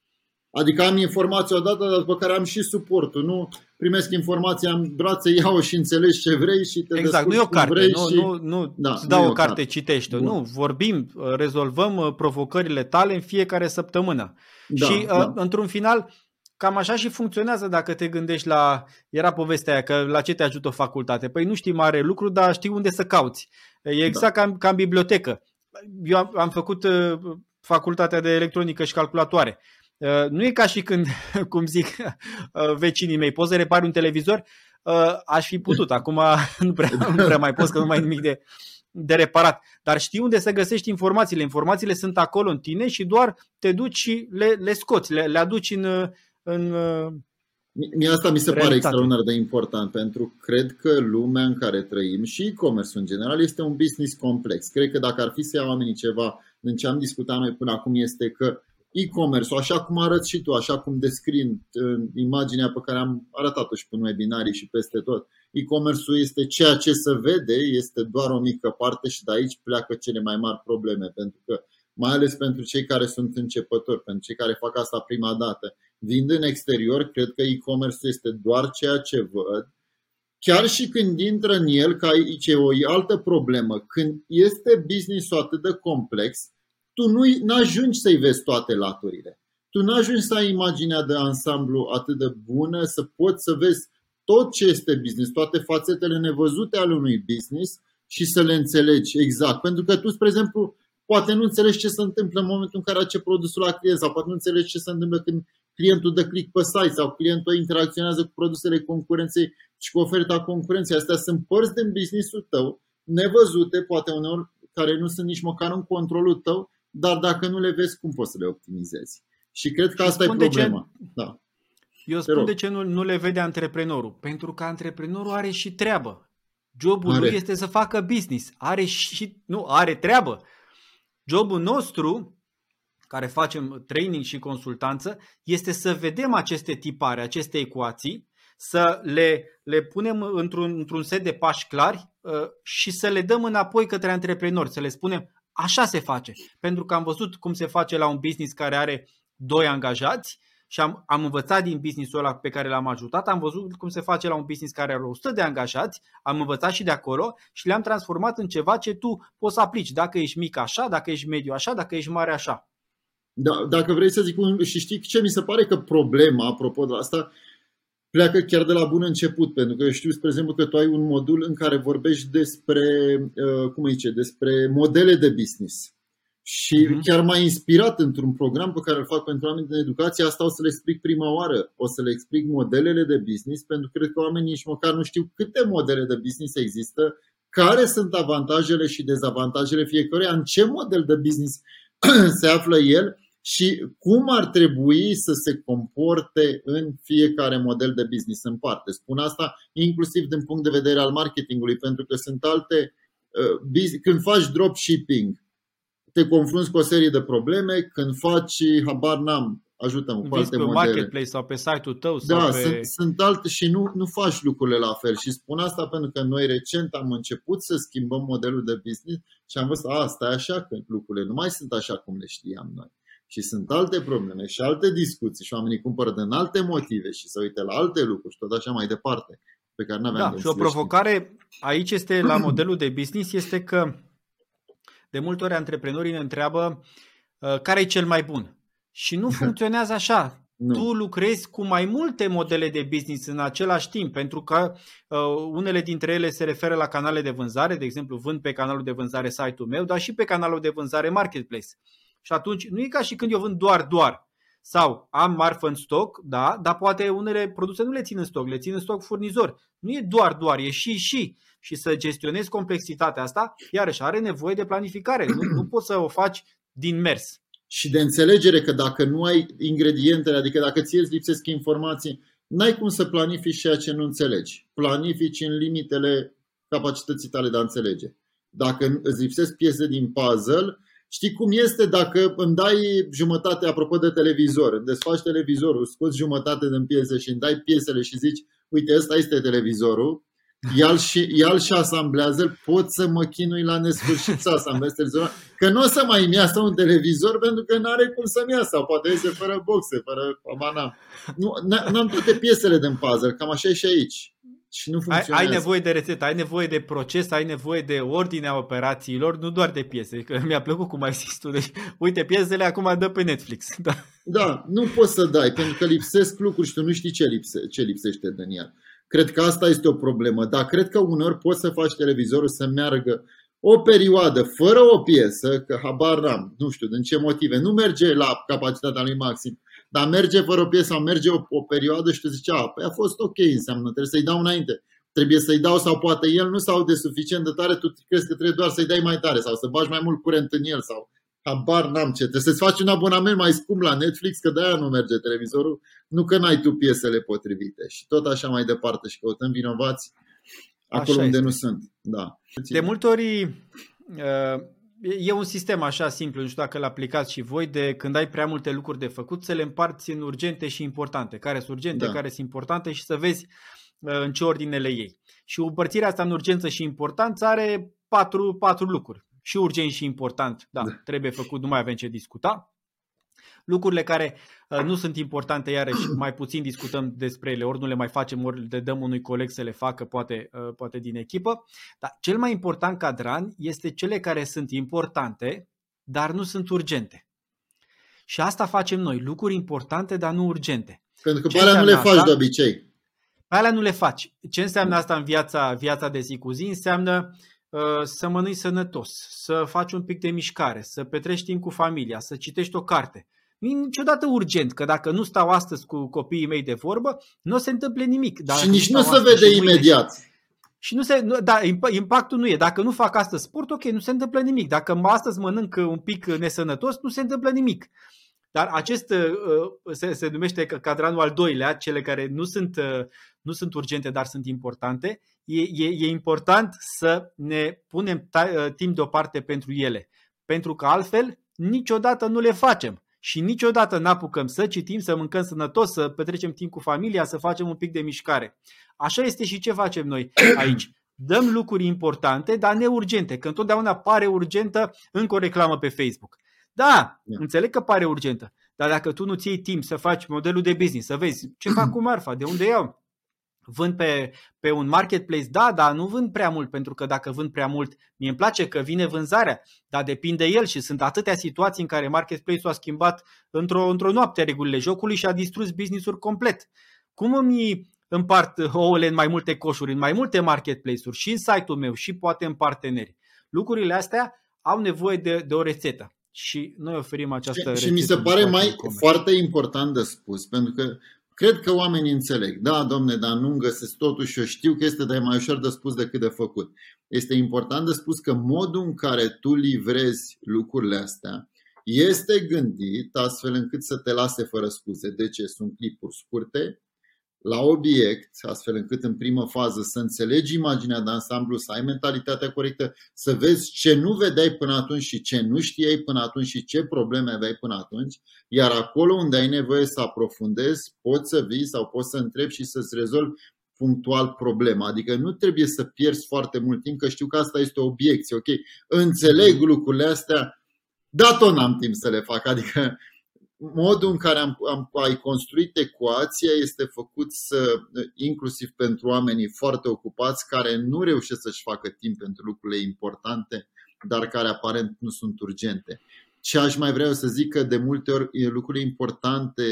Adică am informația odată, dar după care am și suportul. Nu primesc informația în brațe, iau și înțelegi ce vrei și te Exact, nu e o carte, vrei nu, și... nu, nu da, îți dau nu o carte, carte. citește-o. Nu, vorbim, rezolvăm uh, provocările tale în fiecare săptămână. Da, și uh, da. într-un final, cam așa și funcționează dacă te gândești la... Era povestea aia, că la ce te ajută o facultate? Păi nu știi mare lucru, dar știi unde să cauți. E exact da. ca, ca în bibliotecă. Eu am, am făcut uh, facultatea de electronică și calculatoare. Uh, nu e ca și când, cum zic uh, vecinii mei, poți să repari un televizor? Uh, aș fi putut. Acum nu prea, nu prea mai poți, că nu mai e nimic de, de reparat. Dar știi unde să găsești informațiile. Informațiile sunt acolo în tine și doar te duci și le, le scoți, le, le aduci în, în Mie asta mi se realitate. pare extraordinar de important pentru că cred că lumea în care trăim și e-commerce în general este un business complex. Cred că dacă ar fi să ia oamenii ceva din ce am discutat noi până acum este că e-commerce, așa cum arăți și tu, așa cum descrii în imaginea pe care am arătat-o și pe webinarii și peste tot, e-commerce-ul este ceea ce se vede, este doar o mică parte și de aici pleacă cele mai mari probleme, pentru că mai ales pentru cei care sunt începători, pentru cei care fac asta prima dată. Vind în exterior, cred că e-commerce este doar ceea ce văd. Chiar și când intră în el, ca aici e o altă problemă, când este business-ul atât de complex, tu nu ajungi să-i vezi toate laturile. Tu nu ajungi să ai imaginea de ansamblu atât de bună, să poți să vezi tot ce este business, toate fațetele nevăzute ale unui business și să le înțelegi exact. Pentru că tu, spre exemplu, poate nu înțelegi ce se întâmplă în momentul în care ce produsul la client sau poate nu înțelegi ce se întâmplă când clientul dă click pe site sau clientul interacționează cu produsele concurenței și cu oferta concurenței. Astea sunt părți din businessul tău, nevăzute, poate uneori care nu sunt nici măcar în controlul tău, dar dacă nu le vezi, cum poți să le optimizezi? Și cred că asta e problema. Ce... Da. Eu spun de ce nu, nu le vede antreprenorul. Pentru că antreprenorul are și treabă. Jobul are. lui este să facă business. Are și, nu, are treabă. Jobul nostru, care facem training și consultanță, este să vedem aceste tipare, aceste ecuații, să le, le punem într-un, într-un set de pași clari uh, și să le dăm înapoi către antreprenori, să le spunem așa se face. Pentru că am văzut cum se face la un business care are doi angajați și am, am învățat din businessul ăla pe care l-am ajutat, am văzut cum se face la un business care are 100 de angajați, am învățat și de acolo și le-am transformat în ceva ce tu poți să aplici. Dacă ești mic așa, dacă ești mediu așa, dacă ești mare așa. Da, dacă vrei să zic, și știi ce mi se pare că problema, apropo de asta, pleacă chiar de la bun început, pentru că eu știu, spre exemplu, că tu ai un modul în care vorbești despre, uh, cum zice, despre modele de business. Și uh-huh. chiar m-a inspirat într-un program pe care îl fac pentru oameni de educație. Asta o să le explic prima oară. O să le explic modelele de business, pentru că cred că oamenii nici măcar nu știu câte modele de business există, care sunt avantajele și dezavantajele fiecăruia, în ce model de business se află el și cum ar trebui să se comporte în fiecare model de business în parte. Spun asta inclusiv din punct de vedere al marketingului, pentru că sunt alte. Uh, când faci dropshipping, te confrunți cu o serie de probleme, când faci, habar n-am, ajută-mă cu alte pe modele. marketplace sau pe site-ul tău. Sau da, pe... sunt, sunt alte și nu, nu faci lucrurile la fel. Și spun asta pentru că noi recent am început să schimbăm modelul de business și am văzut, asta e așa că lucrurile nu mai sunt așa cum le știam noi și sunt alte probleme și alte discuții și oamenii cumpără din alte motive și se uită la alte lucruri și tot așa mai departe pe care nu aveam da, și o provocare aici este la modelul de business este că de multe ori antreprenorii ne întreabă uh, care e cel mai bun. Și nu funcționează așa. Nu. Tu lucrezi cu mai multe modele de business în același timp, pentru că uh, unele dintre ele se referă la canale de vânzare, de exemplu, vând pe canalul de vânzare site-ul meu, dar și pe canalul de vânzare marketplace. Și atunci nu e ca și când eu vând doar, doar. Sau am marfă în stoc, da, dar poate unele produse nu le țin în stoc, le țin în stoc furnizor. Nu e doar, doar, e și, și. Și să gestionezi complexitatea asta, iarăși are nevoie de planificare. Nu, nu poți să o faci din mers. Și de înțelegere că dacă nu ai ingredientele, adică dacă ție îți lipsesc informații, n-ai cum să planifici ceea ce nu înțelegi. Planifici în limitele capacității tale de a înțelege. Dacă îți lipsesc piese din puzzle, Știi cum este dacă îmi dai jumătate, apropo de televizor, îmi desfaci televizorul, scoți jumătate din piese și îmi dai piesele și zici, uite, ăsta este televizorul, ia și, ia și asamblează pot să mă chinui la nesfârșit să asamblez televizorul, că nu o să mai îmi iasă un televizor pentru că nu are cum să-mi iasă, sau poate iese fără boxe, fără amana. Nu, n-am toate piesele din puzzle, cam așa e și aici. Și nu funcționează. Ai, ai nevoie de rețetă, ai nevoie de proces, ai nevoie de ordinea operațiilor, nu doar de piese. Că mi-a plăcut cum ai zis tu. Deci, uite, piesele acum dă pe Netflix. Da. da, nu poți să dai, pentru că lipsesc lucruri și tu nu știi ce, lipse, ce lipsește din el. Cred că asta este o problemă, dar cred că uneori poți să faci televizorul să meargă o perioadă fără o piesă, că habar n-am, nu știu din ce motive, nu merge la capacitatea lui maxim, dar merge fără o piesă sau merge o, o perioadă și tu zici, a, păi a fost ok, înseamnă, trebuie să-i dau înainte. Trebuie să-i dau sau poate el nu s-au de suficient de tare, tu crezi că trebuie doar să-i dai mai tare sau să bagi mai mult curent în el sau habar n-am ce. Trebuie să-ți faci un abonament mai scump la Netflix, că de-aia nu merge televizorul, nu că n-ai tu piesele potrivite. Și tot așa mai departe și căutăm vinovați acolo așa unde este. nu sunt. Da. De multe ori uh, e un sistem așa simplu, nu știu dacă l aplicați și voi, de când ai prea multe lucruri de făcut, să le împarți în urgente și importante. Care sunt urgente, da. care sunt importante și să vezi uh, în ce ordine le iei. Și împărțirea asta în urgență și importanță are patru, patru lucruri. Și urgent și important, da, da, trebuie făcut, nu mai avem ce discuta. Lucrurile care uh, nu sunt importante, iarăși mai puțin discutăm despre ele, ori nu le mai facem, ori le dăm unui coleg să le facă, poate, uh, poate din echipă. Dar cel mai important cadran este cele care sunt importante, dar nu sunt urgente. Și asta facem noi, lucruri importante, dar nu urgente. Pentru că pe alea nu le faci asta? de obicei. Pe alea nu le faci. Ce înseamnă asta în viața, viața de zi cu zi? Înseamnă uh, să mănânci sănătos, să faci un pic de mișcare, să petrești timp cu familia, să citești o carte, nu e niciodată urgent, că dacă nu stau astăzi cu copiii mei de vorbă, nu se întâmple nimic. Dar și nici nu se vede imediat. Și, și nu se, nu, da, impactul nu e. Dacă nu fac astăzi sport, ok, nu se întâmplă nimic. Dacă astăzi mănânc un pic nesănătos, nu se întâmplă nimic. Dar acest uh, se, se numește cadranul al doilea, cele care nu sunt, uh, nu sunt urgente, dar sunt importante. E, e, e important să ne punem uh, timp deoparte pentru ele. Pentru că altfel niciodată nu le facem și niciodată n-apucăm să citim, să mâncăm sănătos, să petrecem timp cu familia, să facem un pic de mișcare. Așa este și ce facem noi aici. Dăm lucruri importante, dar neurgente, că întotdeauna pare urgentă încă o reclamă pe Facebook. Da, yeah. înțeleg că pare urgentă, dar dacă tu nu-ți iei timp să faci modelul de business, să vezi ce fac cu marfa, de unde iau, Vând pe, pe un marketplace? Da, dar nu vând prea mult, pentru că dacă vând prea mult, mie îmi place că vine vânzarea, dar depinde el și sunt atâtea situații în care marketplace-ul a schimbat într-o, într-o noapte regulile jocului și a distrus business-uri complet. Cum îmi împart ouăle în mai multe coșuri, în mai multe marketplace-uri, și în site-ul meu, și poate în parteneri? Lucrurile astea au nevoie de, de o rețetă și noi oferim această Și, și mi se pare mai foarte important de spus, pentru că Cred că oamenii înțeleg. Da, domne, dar nu găsesc totuși, eu știu că este de mai ușor de spus decât de făcut. Este important de spus că modul în care tu livrezi lucrurile astea este gândit astfel încât să te lase fără scuze. De ce? Sunt clipuri scurte, la obiect, astfel încât în primă fază să înțelegi imaginea de ansamblu, să ai mentalitatea corectă, să vezi ce nu vedeai până atunci și ce nu știai până atunci și ce probleme aveai până atunci, iar acolo unde ai nevoie să aprofundezi, poți să vii sau poți să întrebi și să-ți rezolvi punctual problema. Adică nu trebuie să pierzi foarte mult timp, că știu că asta este o obiecție, ok? Înțeleg lucrurile astea, dar tot n-am timp să le fac. Adică modul în care am, am, ai construit ecuația este făcut să, inclusiv pentru oamenii foarte ocupați care nu reușesc să-și facă timp pentru lucrurile importante, dar care aparent nu sunt urgente. Ce aș mai vrea să zic că de multe ori lucrurile importante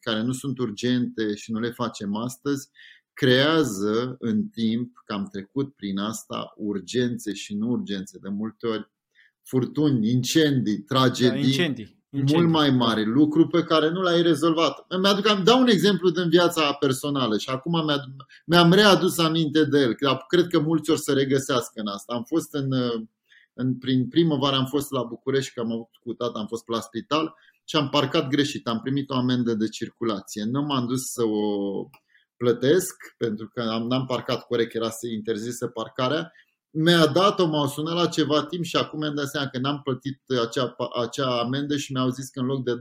care nu sunt urgente și nu le facem astăzi, creează în timp, că am trecut prin asta, urgențe și nu urgențe. De multe ori furtuni, incendii, tragedii. Da, incendii mult mai mare, lucru pe care nu l-ai rezolvat. Mi-aduc, am dau un exemplu din viața personală și acum mi-am readus aminte de el. Cred că mulți ori să regăsească în asta. Am fost în, în prin primăvară am fost la București, că am avut cu tata, am fost la spital și am parcat greșit. Am primit o amendă de circulație. Nu m-am dus să o plătesc pentru că am, n-am parcat corect, era să interzisă parcarea mi-a dat-o, m-au sunat la ceva timp și acum mi-am dat seama că n-am plătit acea, acea amendă și mi-au zis că în loc de 2-300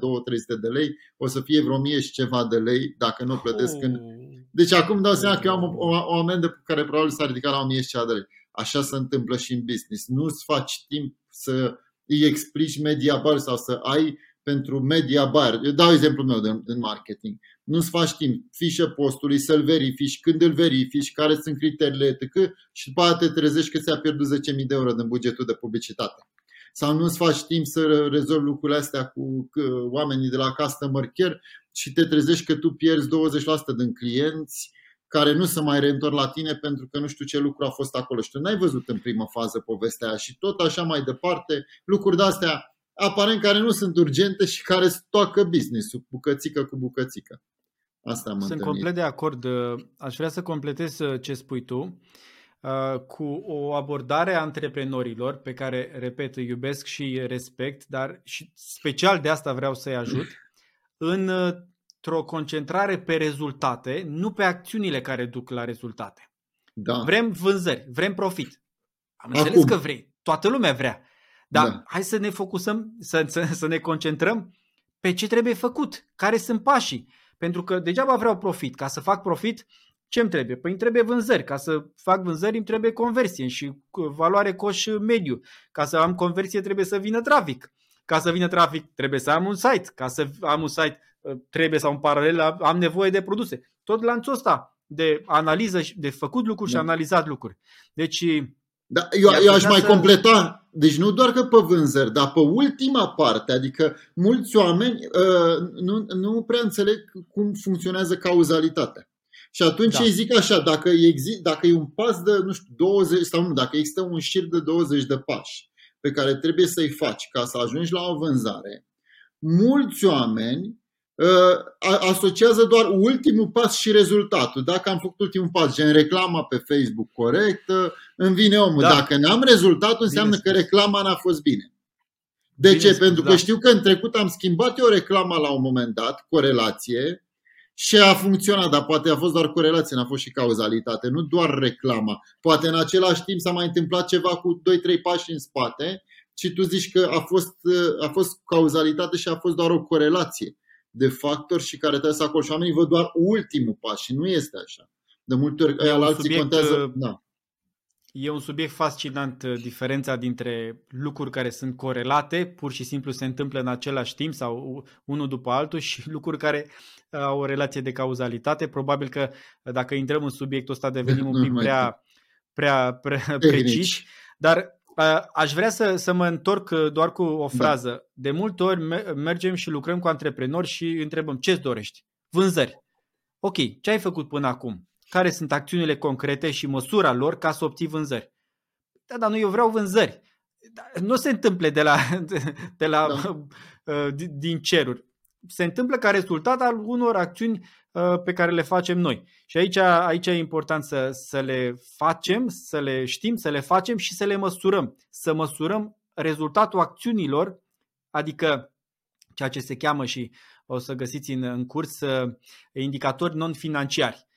de lei o să fie vreo 1000 și ceva de lei dacă nu plătesc. Oh. În... Deci acum dau seama că eu am o, o, o amendă pe care probabil s-a ridicat la 1000 și ceva de lei. Așa se întâmplă și în business. Nu-ți faci timp să îi explici media bar sau să ai pentru media buyer. Eu dau exemplu meu din marketing. Nu-ți faci timp fișă postului, să-l verifici, când îl verifici, care sunt criteriile, etc. Și după aceea te trezești că ți-a pierdut 10.000 de euro din bugetul de publicitate. Sau nu-ți faci timp să rezolvi lucrurile astea cu oamenii de la customer care și te trezești că tu pierzi 20% din clienți care nu se mai reîntorc la tine pentru că nu știu ce lucru a fost acolo și tu n-ai văzut în primă fază povestea aia și tot așa mai departe, lucruri de-astea aparent care nu sunt urgente și care stoacă business-ul bucățică cu bucățică. Asta am Sunt întâlnit. complet de acord. Aș vrea să completez uh, ce spui tu uh, cu o abordare a antreprenorilor pe care, repet, îi iubesc și respect, dar și special de asta vreau să-i ajut, în uh, într-o concentrare pe rezultate, nu pe acțiunile care duc la rezultate. Da. Vrem vânzări, vrem profit. Am Acum. înțeles că vrei. Toată lumea vrea. Dar da. hai să ne focusăm, să, să, să ne concentrăm pe ce trebuie făcut, care sunt pașii. Pentru că degeaba vreau profit. Ca să fac profit, ce îmi trebuie? Păi îmi trebuie vânzări. Ca să fac vânzări îmi trebuie conversie și valoare coș mediu. Ca să am conversie trebuie să vină trafic. Ca să vină trafic trebuie să am un site. Ca să am un site trebuie sau în paralel am nevoie de produse. Tot lanțul ăsta de analiză, de făcut lucruri da. și analizat lucruri. Deci da, eu, eu aș mai să... completa, deci nu doar că pe vânzări, dar pe ultima parte, adică mulți oameni uh, nu, nu prea înțeleg cum funcționează cauzalitatea. Și atunci da. ei zic așa, dacă, exist, dacă e un pas de, nu știu, 20 sau nu, dacă există un șir de 20 de pași pe care trebuie să-i faci ca să ajungi la o vânzare, mulți oameni Uh, asociază doar ultimul pas și rezultatul. Dacă am făcut ultimul pas, gen reclama pe Facebook corectă, îmi vine omul. Da. Dacă n-am rezultatul, înseamnă bine că reclama n-a fost bine. De bine ce? Spus, Pentru da. că știu că în trecut am schimbat eu reclama la un moment dat, corelație, și a funcționat, dar poate a fost doar corelație, n-a fost și cauzalitate, nu doar reclama. Poate în același timp s-a mai întâmplat ceva cu 2-3 pași în spate și tu zici că a fost, a fost cauzalitate și a fost doar o corelație de factori și care trebuie să acolo și oamenii văd doar ultimul pas și nu este așa. De multe ori aia alții subiect, contează. Uh, da. E un subiect fascinant uh, diferența dintre lucruri care sunt corelate, pur și simplu se întâmplă în același timp sau unul după altul și lucruri care uh, au o relație de cauzalitate. Probabil că dacă intrăm în subiectul ăsta devenim un pic prea, prea, prea preciși, dar Aș vrea să, să mă întorc uh, doar cu o da. frază. Da. De multe ori mergem și lucrăm cu antreprenori și întrebăm ce-ți dorești? Vânzări. Ok, ce ai făcut până acum? Care sunt acțiunile concrete și măsura lor ca să obții vânzări? Da, dar nu, eu vreau vânzări. Da, nu se întâmple de la, de la, da. Uh, din ceruri. Se întâmplă ca rezultat al unor acțiuni Uh, pe care le facem noi. Și aici, aici e important să, să le facem, să le știm, să le facem și să le măsurăm. Să măsurăm rezultatul acțiunilor, adică ceea ce se cheamă și o să găsiți în, în curs uh, indicatori non-financiari.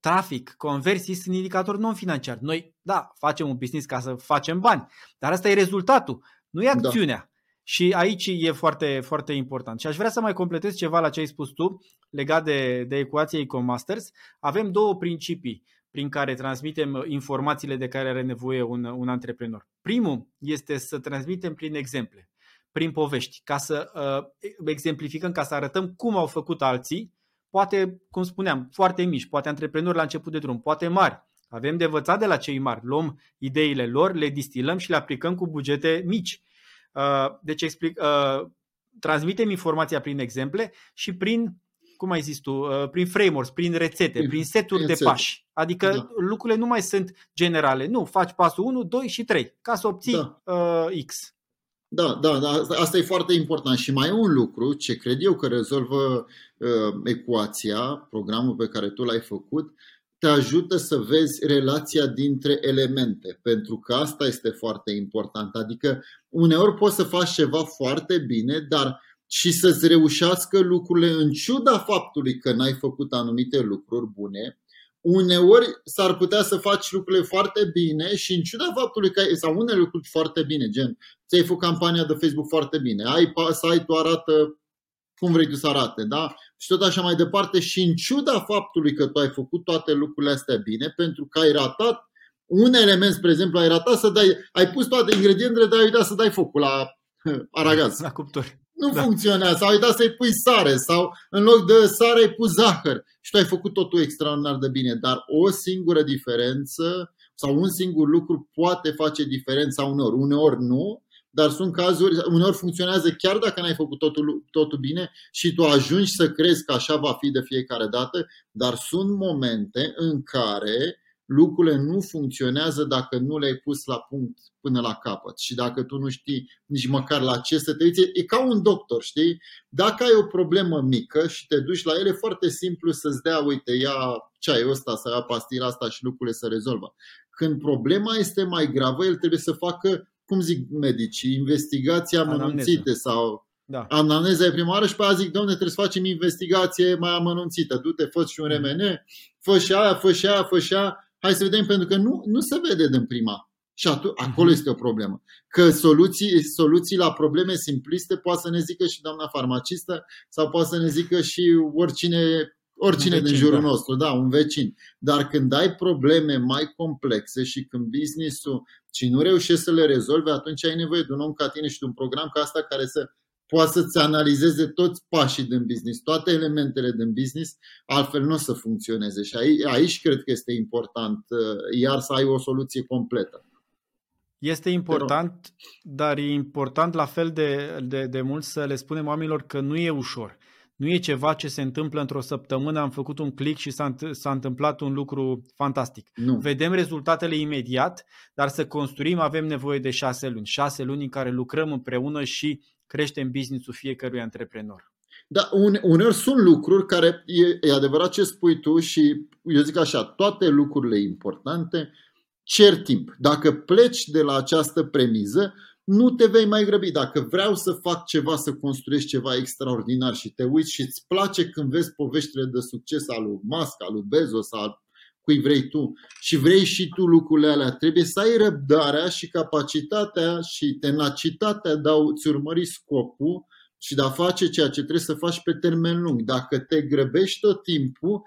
Trafic, conversii sunt indicatori non-financiari. Noi, da, facem un business ca să facem bani, dar asta e rezultatul, nu e da. acțiunea. Da. Și aici e foarte, foarte important. Și aș vrea să mai completez ceva la ce ai spus tu legat de, de ecuația EcoMasters. Avem două principii prin care transmitem informațiile de care are nevoie un, un antreprenor. Primul este să transmitem prin exemple, prin povești, ca să uh, exemplificăm, ca să arătăm cum au făcut alții, poate, cum spuneam, foarte mici, poate antreprenori la început de drum, poate mari. Avem de învățat de la cei mari, luăm ideile lor, le distilăm și le aplicăm cu bugete mici Uh, deci explic, uh, transmitem informația prin exemple și prin, cum ai zis tu, uh, prin frameworks, prin rețete, prin seturi de pași. Adică da. lucrurile nu mai sunt generale. Nu, faci pasul 1, 2 și 3 ca să obții da. X. Da, da, da, asta e foarte important. Și mai e un lucru ce cred eu că rezolvă uh, ecuația, programul pe care tu l-ai făcut, te ajută să vezi relația dintre elemente, pentru că asta este foarte important. Adică uneori poți să faci ceva foarte bine, dar și să-ți reușească lucrurile în ciuda faptului că n-ai făcut anumite lucruri bune, uneori s-ar putea să faci lucrurile foarte bine și în ciuda faptului că ai, sau unele lucruri foarte bine, gen ți-ai făcut campania de Facebook foarte bine, ai site-ul arată cum vrei tu să arate, da? Și tot așa mai departe și în ciuda faptului că tu ai făcut toate lucrurile astea bine, pentru că ai ratat un element, spre exemplu, ai ratat să dai, ai pus toate ingredientele, dar ai uitat să dai focul la aragaz. La cuptor. Nu da. funcționează. Sau ai dat să-i pui sare sau în loc de sare ai pus zahăr și tu ai făcut totul extraordinar de bine. Dar o singură diferență sau un singur lucru poate face diferența uneori. Uneori nu, dar sunt cazuri, uneori funcționează chiar dacă n-ai făcut totul, totul bine și tu ajungi să crezi că așa va fi de fiecare dată, dar sunt momente în care lucrurile nu funcționează dacă nu le-ai pus la punct până la capăt și dacă tu nu știi nici măcar la ce să te uiți. E ca un doctor, știi? Dacă ai o problemă mică și te duci la el, e foarte simplu să-ți dea, uite, ia ceaiul ăsta, să ia pastila asta și lucrurile se rezolvă. Când problema este mai gravă, el trebuie să facă, cum zic medicii, investigații amănunțite sau da. Anamneza e prima oară și pe aia zic, domne, trebuie să facem investigație mai amănunțită. Du-te, fă și un RMN, fă și aia, fă și aia, fă și aia hai să vedem, pentru că nu, nu se vede din prima. Și atunci, acolo mhm. este o problemă. Că soluții, soluții la probleme simpliste poate să ne zică și doamna farmacistă sau poate să ne zică și oricine, oricine vecin, din jurul da. nostru, da, un vecin. Dar când ai probleme mai complexe și când business-ul și nu reușești să le rezolve, atunci ai nevoie de un om ca tine și de un program ca asta care să poate să-ți analizeze toți pașii din business, toate elementele din business, altfel nu o să funcționeze. Și aici, aici cred că este important, uh, iar să ai o soluție completă. Este important, dar e important la fel de, de, de mult să le spunem oamenilor că nu e ușor. Nu e ceva ce se întâmplă într-o săptămână, am făcut un click și s-a, s-a întâmplat un lucru fantastic. Nu. Vedem rezultatele imediat, dar să construim avem nevoie de șase luni. Șase luni în care lucrăm împreună și creștem business-ul fiecărui antreprenor. Da, uneori sunt lucruri care, e, e adevărat ce spui tu și eu zic așa, toate lucrurile importante cer timp. Dacă pleci de la această premiză, nu te vei mai grăbi. Dacă vreau să fac ceva, să construiești ceva extraordinar și te uiți și îți place când vezi poveștile de succes al lui Musk, al lui Bezos, al cui vrei tu și vrei și tu lucrurile alea, trebuie să ai răbdarea și capacitatea și tenacitatea de a-ți urmări scopul și de a face ceea ce trebuie să faci pe termen lung. Dacă te grăbești tot timpul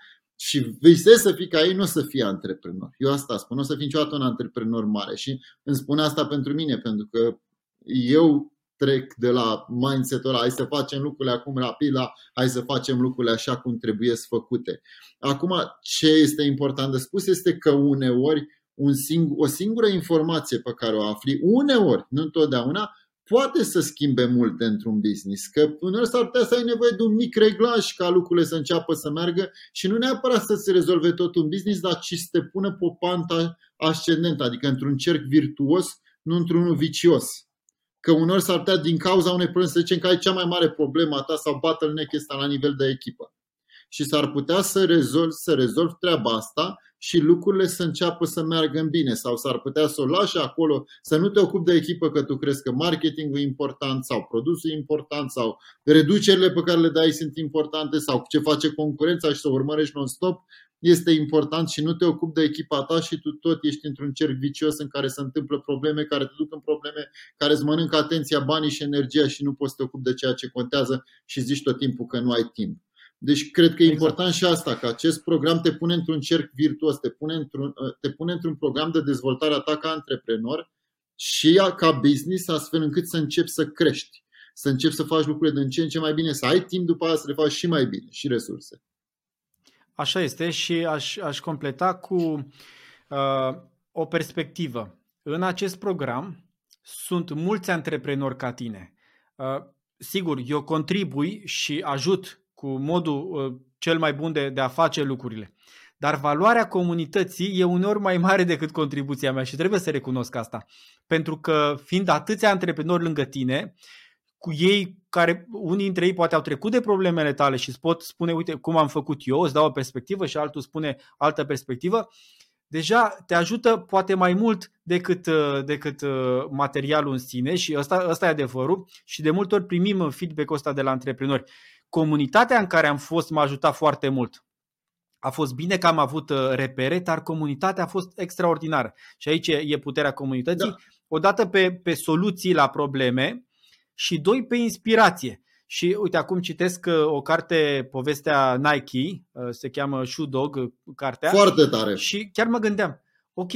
și visezi să fii ca ei, nu o să fii antreprenor. Eu asta spun, nu o să fii niciodată un antreprenor mare și îmi spune asta pentru mine, pentru că eu trec de la mindset-ul ăla, hai să facem lucrurile acum rapid la hai să facem lucrurile așa cum trebuie să făcute. Acum, ce este important de spus este că uneori un singur, o singură informație pe care o afli, uneori, nu întotdeauna, poate să schimbe mult într-un business. Că uneori s-ar putea să ai nevoie de un mic reglaj ca lucrurile să înceapă să meargă și nu neapărat să se rezolve tot un business, dar ci să te pună pe o pantă ascendentă, adică într-un cerc virtuos, nu într-unul vicios că uneori s-ar putea din cauza unei probleme să zicem că ai cea mai mare problemă a ta sau bottleneck este la nivel de echipă. Și s-ar putea să rezolvi, să rezolvi treaba asta și lucrurile să înceapă să meargă în bine sau s-ar putea să o lași acolo, să nu te ocupi de echipă că tu crezi că marketingul e important sau produsul e important sau reducerile pe care le dai sunt importante sau ce face concurența și să urmărești non-stop este important și nu te ocupi de echipa ta și tu tot ești într-un cerc vicios în care se întâmplă probleme, care te duc în probleme, care îți mănâncă atenția, banii și energia și nu poți să te ocupi de ceea ce contează și zici tot timpul că nu ai timp. Deci cred că e exact. important și asta, că acest program te pune într-un cerc virtuos, te pune într-un, te pune într-un program de dezvoltare a ta ca antreprenor și ca business, astfel încât să începi să crești, să începi să faci lucrurile din ce în ce mai bine, să ai timp după aia să le faci și mai bine și resurse. Așa este și aș, aș completa cu uh, o perspectivă. În acest program sunt mulți antreprenori ca tine. Uh, sigur, eu contribui și ajut cu modul uh, cel mai bun de, de a face lucrurile. Dar valoarea comunității e uneori mai mare decât contribuția mea și trebuie să recunosc asta. Pentru că fiind atâția antreprenori lângă tine, cu ei care unii dintre ei poate au trecut de problemele tale și îți pot spune, uite cum am făcut eu, îți dau o perspectivă și altul spune altă perspectivă, deja te ajută poate mai mult decât, uh, decât uh, materialul în sine și ăsta, ăsta e adevărul și de multe ori primim feedback-ul ăsta de la antreprenori. Comunitatea în care am fost m-a ajutat foarte mult. A fost bine că am avut uh, repere, dar comunitatea a fost extraordinară. Și aici e puterea comunității. Da. Odată pe, pe soluții la probleme, și doi pe inspirație. Și uite, acum citesc uh, o carte, povestea Nike, uh, se cheamă Shoe Dog, uh, cartea. Foarte tare. Și chiar mă gândeam, ok,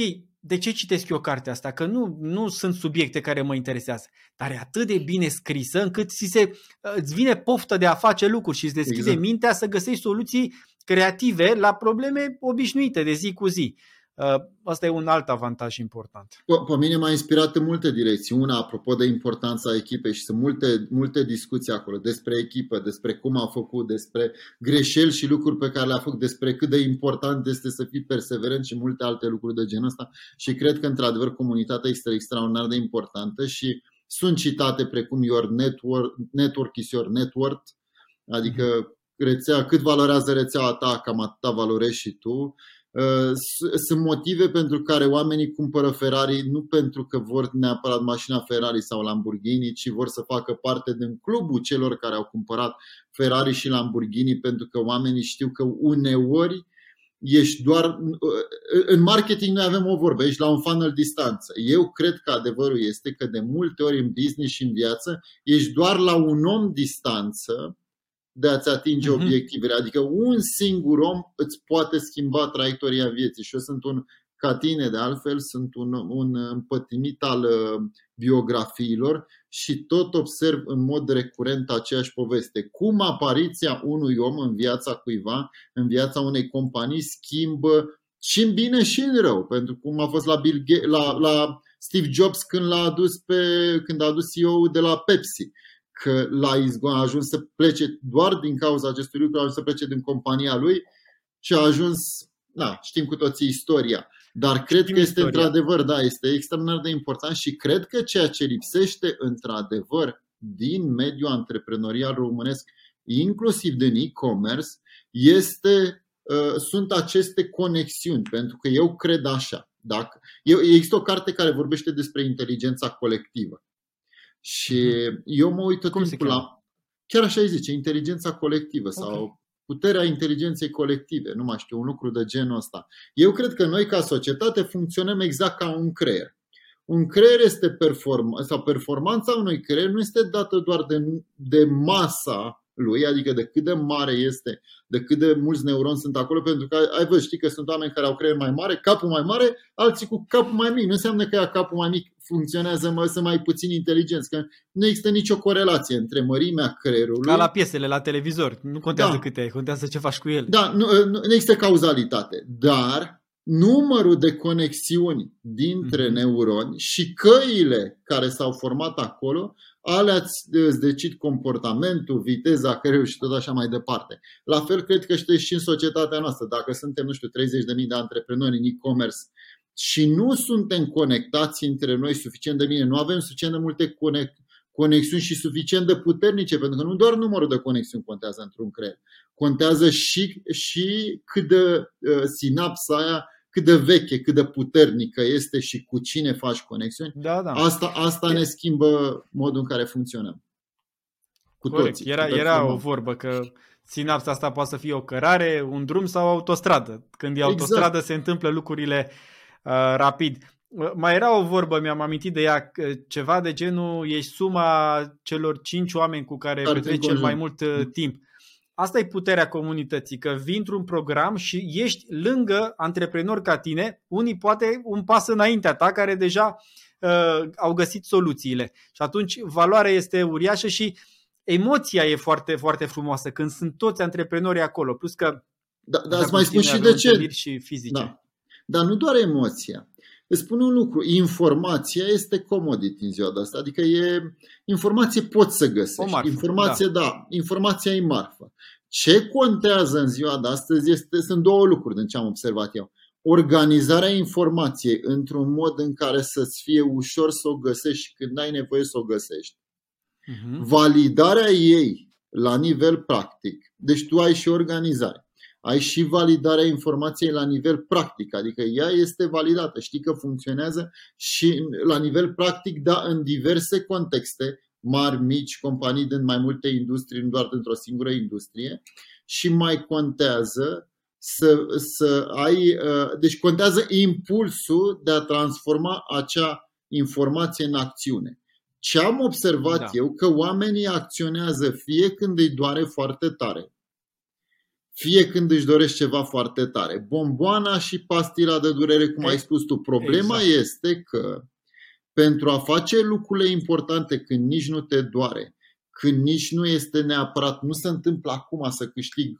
de ce citesc eu cartea asta? Că nu, nu sunt subiecte care mă interesează, dar e atât de bine scrisă încât ți se, îți vine poftă de a face lucruri și îți deschide exact. mintea să găsești soluții creative la probleme obișnuite de zi cu zi. Uh, asta e un alt avantaj important. Pe, pe mine m-a inspirat în multe direcții. Una, apropo de importanța echipei și sunt multe, multe discuții acolo despre echipă, despre cum a făcut, despre greșeli și lucruri pe care le-a făcut, despre cât de important este să fii perseverent și multe alte lucruri de genul ăsta. Și cred că, într-adevăr, comunitatea este extraordinar de importantă și sunt citate precum your network, network is your network, adică mhm. rețea, cât valorează rețeaua ta, cam atâta valorezi și tu Uh, sunt motive pentru care oamenii cumpără Ferrari nu pentru că vor neapărat mașina Ferrari sau Lamborghini, ci vor să facă parte din clubul celor care au cumpărat Ferrari și Lamborghini pentru că oamenii știu că uneori ești doar. Uh, în marketing noi avem o vorbă, ești la un funnel distanță. Eu cred că adevărul este că de multe ori în business și în viață ești doar la un om distanță de a-ți atinge uh-huh. obiectivele. Adică un singur om îți poate schimba traiectoria vieții. Și eu sunt un, ca tine de altfel, sunt un, un împătimit al uh, biografiilor și tot observ în mod recurent aceeași poveste. Cum apariția unui om în viața cuiva, în viața unei companii, schimbă și în bine și în rău. Pentru cum a fost la, Bill Gates, la, la Steve Jobs când l-a adus pe, când a adus CEO de la Pepsi că l-a izgon, a ajuns să plece doar din cauza acestui lucru, a ajuns să plece din compania lui și a ajuns, da, știm cu toții istoria. Dar cred știm că este istoria. într-adevăr, da, este extraordinar de important și cred că ceea ce lipsește într-adevăr din mediul antreprenorial românesc, inclusiv din e-commerce, este, uh, sunt aceste conexiuni, pentru că eu cred așa. Dacă, eu, există o carte care vorbește despre inteligența colectivă. Și mhm. eu mă uit tot Cum timpul la. Chiar așa îi zice, inteligența colectivă sau okay. puterea inteligenței colective, nu mai știu, un lucru de genul ăsta. Eu cred că noi, ca societate, funcționăm exact ca un creier. Un creier este perform- sau performanța unui creier nu este dată doar de, de masa lui, adică de cât de mare este, de cât de mulți neuroni sunt acolo, pentru că ai văzut, știi că sunt oameni care au creier mai mare, capul mai mare, alții cu capul mai mic. Nu înseamnă că ea capul mai mic funcționează mai, să mai puțin inteligenți, că nu există nicio corelație între mărimea creierului. Ca la piesele, la televizor. Nu contează da. câte ai, contează ce faci cu el. Da, nu, nu, nu există cauzalitate, dar numărul de conexiuni dintre mm-hmm. neuroni și căile care s-au format acolo alea îți decid comportamentul, viteza creierului și tot așa mai departe. La fel cred că știi și în societatea noastră. Dacă suntem, nu știu, 30.000 de antreprenori în e-commerce și nu suntem conectați între noi suficient de bine, nu avem suficient de multe conexiuni și suficient de puternice, pentru că nu doar numărul de conexiuni contează într-un creier, contează și, și cât de uh, sinapsa aia cât de veche, cât de puternică este și cu cine faci conexiuni, da, da. asta, asta ne schimbă modul în care funcționăm. Cu Corect. toții. Era, era o vorbă că sinapsa asta poate să fie o cărare, un drum sau o autostradă. Când e exact. autostradă se întâmplă lucrurile uh, rapid. Uh, mai era o vorbă, mi-am amintit de ea, ceva de genul, ești suma celor cinci oameni cu care, care petreci cel mai mult uh, timp. Asta e puterea comunității, că vii într-un program și ești lângă antreprenori ca tine, unii poate un pas înaintea ta, care deja uh, au găsit soluțiile. Și atunci valoarea este uriașă și emoția e foarte, foarte frumoasă când sunt toți antreprenorii acolo. Plus că da, dar îți mai spun și de ce. Și fizice. Da. Dar nu doar emoția. Îți spun un lucru, informația este commodity în ziua de asta, adică e, informație poți să găsești. marfă, informație, da. da, informația e marfă. Ce contează în ziua de astăzi este, sunt două lucruri din ce am observat eu. Organizarea informației într-un mod în care să-ți fie ușor să o găsești și când ai nevoie să o găsești. Uh-huh. Validarea ei la nivel practic. Deci tu ai și organizare ai și validarea informației la nivel practic, adică ea este validată, știi că funcționează și la nivel practic, da, în diverse contexte, mari, mici, companii din mai multe industrii, nu doar dintr-o singură industrie, și mai contează să, să ai. Uh, deci contează impulsul de a transforma acea informație în acțiune. Ce am observat da. eu, că oamenii acționează fie când îi doare foarte tare, fie când își dorești ceva foarte tare. Bomboana și pastila de durere, cum ai spus tu. Problema exact. este că pentru a face lucrurile importante când nici nu te doare, când nici nu este neapărat, nu se întâmplă acum să câștig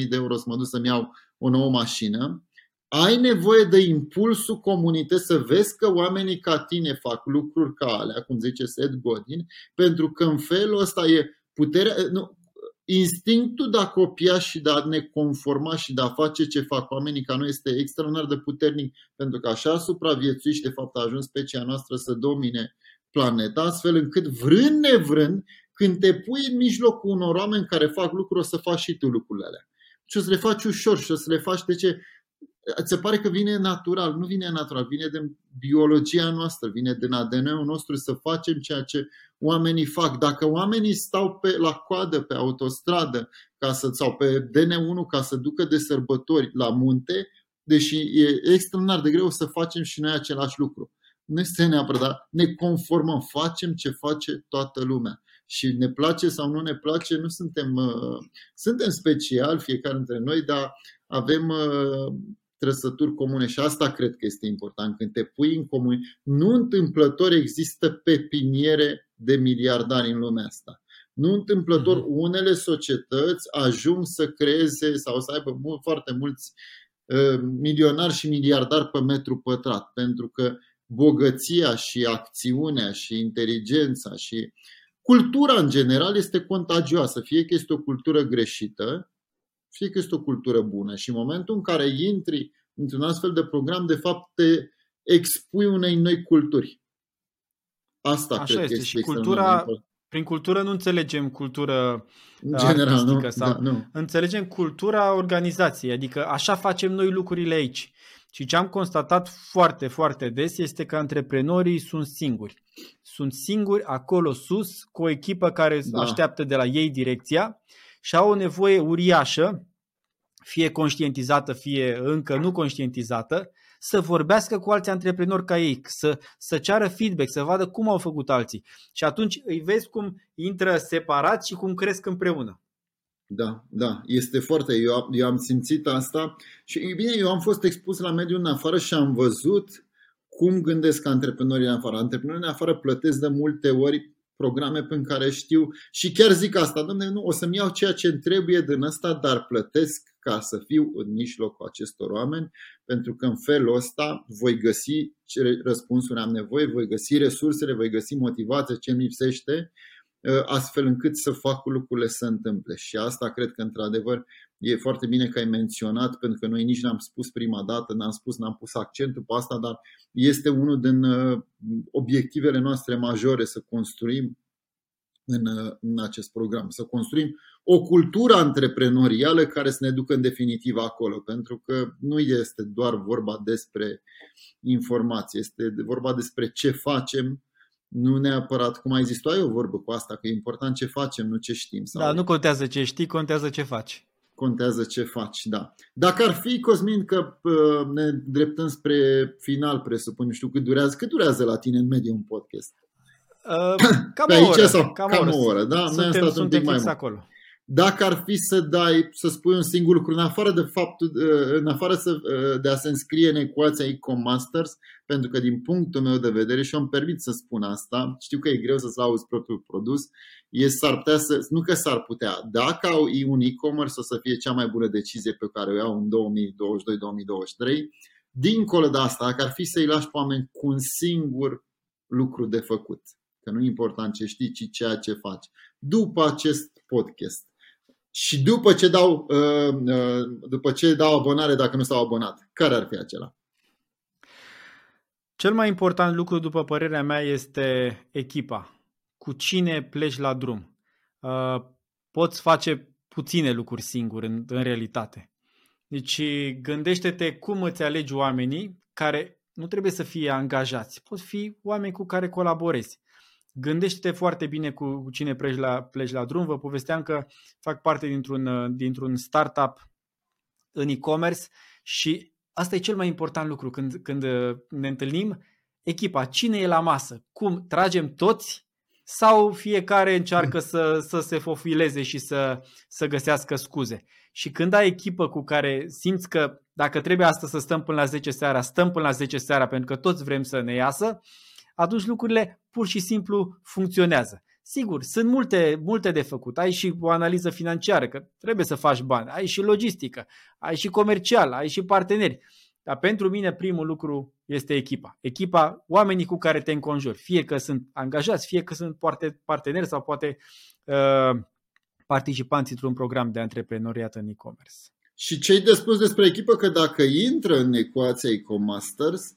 100.000 de euro să mă duc să-mi iau o nouă mașină, ai nevoie de impulsul comunității să vezi că oamenii ca tine fac lucruri ca alea, cum zice Seth Godin, pentru că în felul ăsta e puterea, nu, instinctul de a copia și de a ne conforma și de a face ce fac oamenii ca noi este extraordinar de puternic, pentru că așa supraviețuiește, de fapt a ajuns specia noastră să domine planeta, astfel încât vrând nevrând, când te pui în mijlocul unor oameni care fac lucruri, o să faci și tu lucrurile alea. Și o să le faci ușor și o să le faci de ce Ți se pare că vine natural, nu vine natural, vine din biologia noastră, vine din ADN-ul nostru să facem ceea ce oamenii fac. Dacă oamenii stau pe, la coadă pe autostradă ca să, sau pe DN1 ca să ducă de sărbători la munte, deși e extraordinar de greu să facem și noi același lucru. Nu este neapărat, dar ne conformăm, facem ce face toată lumea. Și ne place sau nu ne place, nu suntem, uh, suntem special fiecare dintre noi, dar avem uh, trăsături comune și asta cred că este important. Când te pui în comun, nu întâmplător există pepiniere de miliardari în lumea asta. Nu întâmplător mhm. unele societăți ajung să creeze sau să aibă foarte mulți uh, milionari și miliardari pe metru pătrat, pentru că bogăția și acțiunea și inteligența și cultura în general este contagioasă, fie că este o cultură greșită, fie că este o cultură bună și în momentul în care intri într-un astfel de program, de fapt te expui unei noi culturi. Asta Așa cred este. este și cultura, prin cultură nu înțelegem cultură în general, nu, sau da, nu. înțelegem cultura organizației, adică așa facem noi lucrurile aici. Și ce am constatat foarte, foarte des este că antreprenorii sunt singuri. Sunt singuri acolo sus, cu o echipă care da. așteaptă de la ei direcția și au o nevoie uriașă, fie conștientizată, fie încă nu conștientizată, să vorbească cu alți antreprenori ca ei, să, să ceară feedback, să vadă cum au făcut alții. Și atunci îi vezi cum intră separat și cum cresc împreună. Da, da, este foarte. Eu, eu am simțit asta și bine, eu am fost expus la mediul în afară și am văzut cum gândesc antreprenorii în afară. Antreprenorii în afară plătesc de multe ori programe pe care știu și chiar zic asta, domne, nu, o să-mi iau ceea ce îmi trebuie din asta, dar plătesc ca să fiu în mijlocul acestor oameni, pentru că în felul ăsta voi găsi ce răspunsuri am nevoie, voi găsi resursele, voi găsi motivația ce îmi lipsește, ă, astfel încât să fac lucrurile să întâmple. Și asta cred că, într-adevăr, e foarte bine că ai menționat, pentru că noi nici n-am spus prima dată, n-am spus, n-am pus accentul pe asta, dar este unul din ă, obiectivele noastre majore să construim în, în acest program, să construim o cultură antreprenorială care să ne ducă în definitiv acolo, pentru că nu este doar vorba despre informație, este vorba despre ce facem, nu neapărat, cum ai zis tu, ai o vorbă cu asta, că e important ce facem, nu ce știm. Sau da, nu contează ce știi, contează ce faci. Contează ce faci, da. Dacă ar fi, Cosmin, că ne dreptăm spre final, presupun, nu știu cât durează, cât durează la tine în medie un podcast? Uh, cam Pe aici oră, sau cam, cam o oră, da? Suntem, Noi am stat un pic mai mult. acolo. Dacă ar fi să dai, să spui un singur lucru, în afară de faptul, uh, în afară să, uh, de a se înscrie în ecuația Ecom Masters, pentru că din punctul meu de vedere, și eu îmi permit să spun asta, știu că e greu să-ți lauzi propriul produs, e s-ar putea să, nu că s-ar putea, dacă au un e-commerce o să fie cea mai bună decizie pe care o iau în 2022-2023, dincolo de asta, dacă ar fi să-i lași pe oameni cu un singur lucru de făcut, că nu e important ce știi, ci ceea ce faci. După acest podcast. Și după ce dau, uh, uh, după ce dau abonare, dacă nu s-au abonat, care ar fi acela? Cel mai important lucru, după părerea mea, este echipa. Cu cine pleci la drum. Uh, poți face puține lucruri singur în, în realitate. Deci gândește-te cum îți alegi oamenii care nu trebuie să fie angajați. Pot fi oameni cu care colaborezi. Gândește-te foarte bine cu cine pleci la, pleci la drum. Vă povesteam că fac parte dintr-un, dintr-un startup în e-commerce și asta e cel mai important lucru când, când ne întâlnim. Echipa, cine e la masă? Cum? Tragem toți sau fiecare încearcă să, să se fofileze și să, să găsească scuze. Și când ai echipă cu care simți că dacă trebuie asta să stăm până la 10 seara, stăm până la 10 seara pentru că toți vrem să ne iasă, atunci lucrurile pur și simplu funcționează. Sigur, sunt multe, multe de făcut. Ai și o analiză financiară, că trebuie să faci bani. Ai și logistică, ai și comercial, ai și parteneri. Dar pentru mine primul lucru este echipa. Echipa, oamenii cu care te înconjuri. Fie că sunt angajați, fie că sunt parteneri sau poate uh, participanți într-un program de antreprenoriat în e-commerce. Și ce de spus despre echipă că dacă intră în ecuația e-comasters,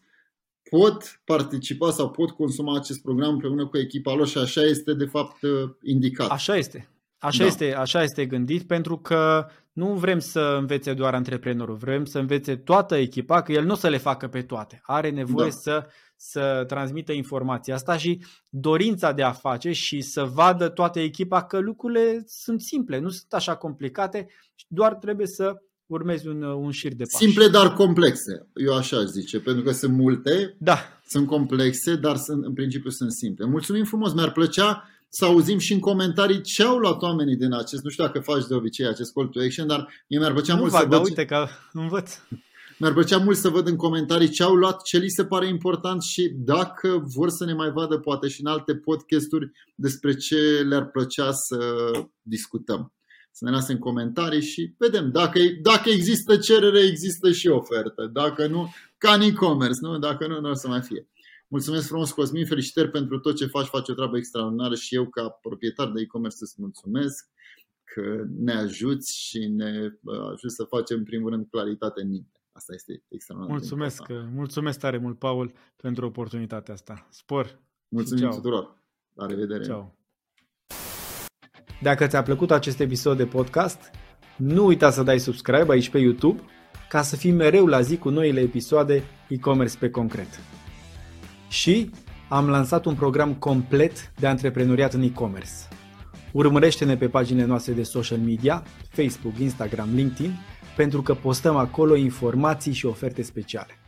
pot participa sau pot consuma acest program împreună cu echipa lor și așa este de fapt uh, indicat. Așa este. Așa, da. este, așa este gândit pentru că nu vrem să învețe doar antreprenorul, vrem să învețe toată echipa, că el nu o să le facă pe toate. Are nevoie da. să, să transmită informația asta și dorința de a face și să vadă toată echipa că lucrurile sunt simple, nu sunt așa complicate, doar trebuie să urmezi un, un șir de pași. Simple, dar complexe. Eu așa aș zice, pentru că sunt multe, da. sunt complexe, dar sunt, în principiu sunt simple. Mulțumim frumos, mi-ar plăcea să auzim și în comentarii ce au luat oamenii din acest, nu știu dacă faci de obicei acest call to action, dar mie mi-ar plăcea nu mult fac, să văd... uite că învăț. Mi-ar plăcea mult să văd în comentarii ce au luat, ce li se pare important și dacă vor să ne mai vadă poate și în alte podcasturi despre ce le-ar plăcea să discutăm să ne lase în comentarii și vedem. Dacă, dacă există cerere, există și ofertă. Dacă nu, ca în e-commerce, nu? Dacă nu, nu o să mai fie. Mulțumesc frumos, Cosmin, felicitări pentru tot ce faci, faci o treabă extraordinară și eu, ca proprietar de e-commerce, îți mulțumesc că ne ajuți și ne ajuți să facem, în primul rând, claritate în minte. Asta este extraordinar. Mulțumesc, mulțumesc tare mult, Paul, pentru oportunitatea asta. Spor! Mulțumim tuturor! La revedere! Ciao. Dacă ți-a plăcut acest episod de podcast, nu uita să dai subscribe aici pe YouTube ca să fii mereu la zi cu noile episoade e-commerce pe concret. Și am lansat un program complet de antreprenoriat în e-commerce. Urmărește-ne pe paginile noastre de social media, Facebook, Instagram, LinkedIn, pentru că postăm acolo informații și oferte speciale.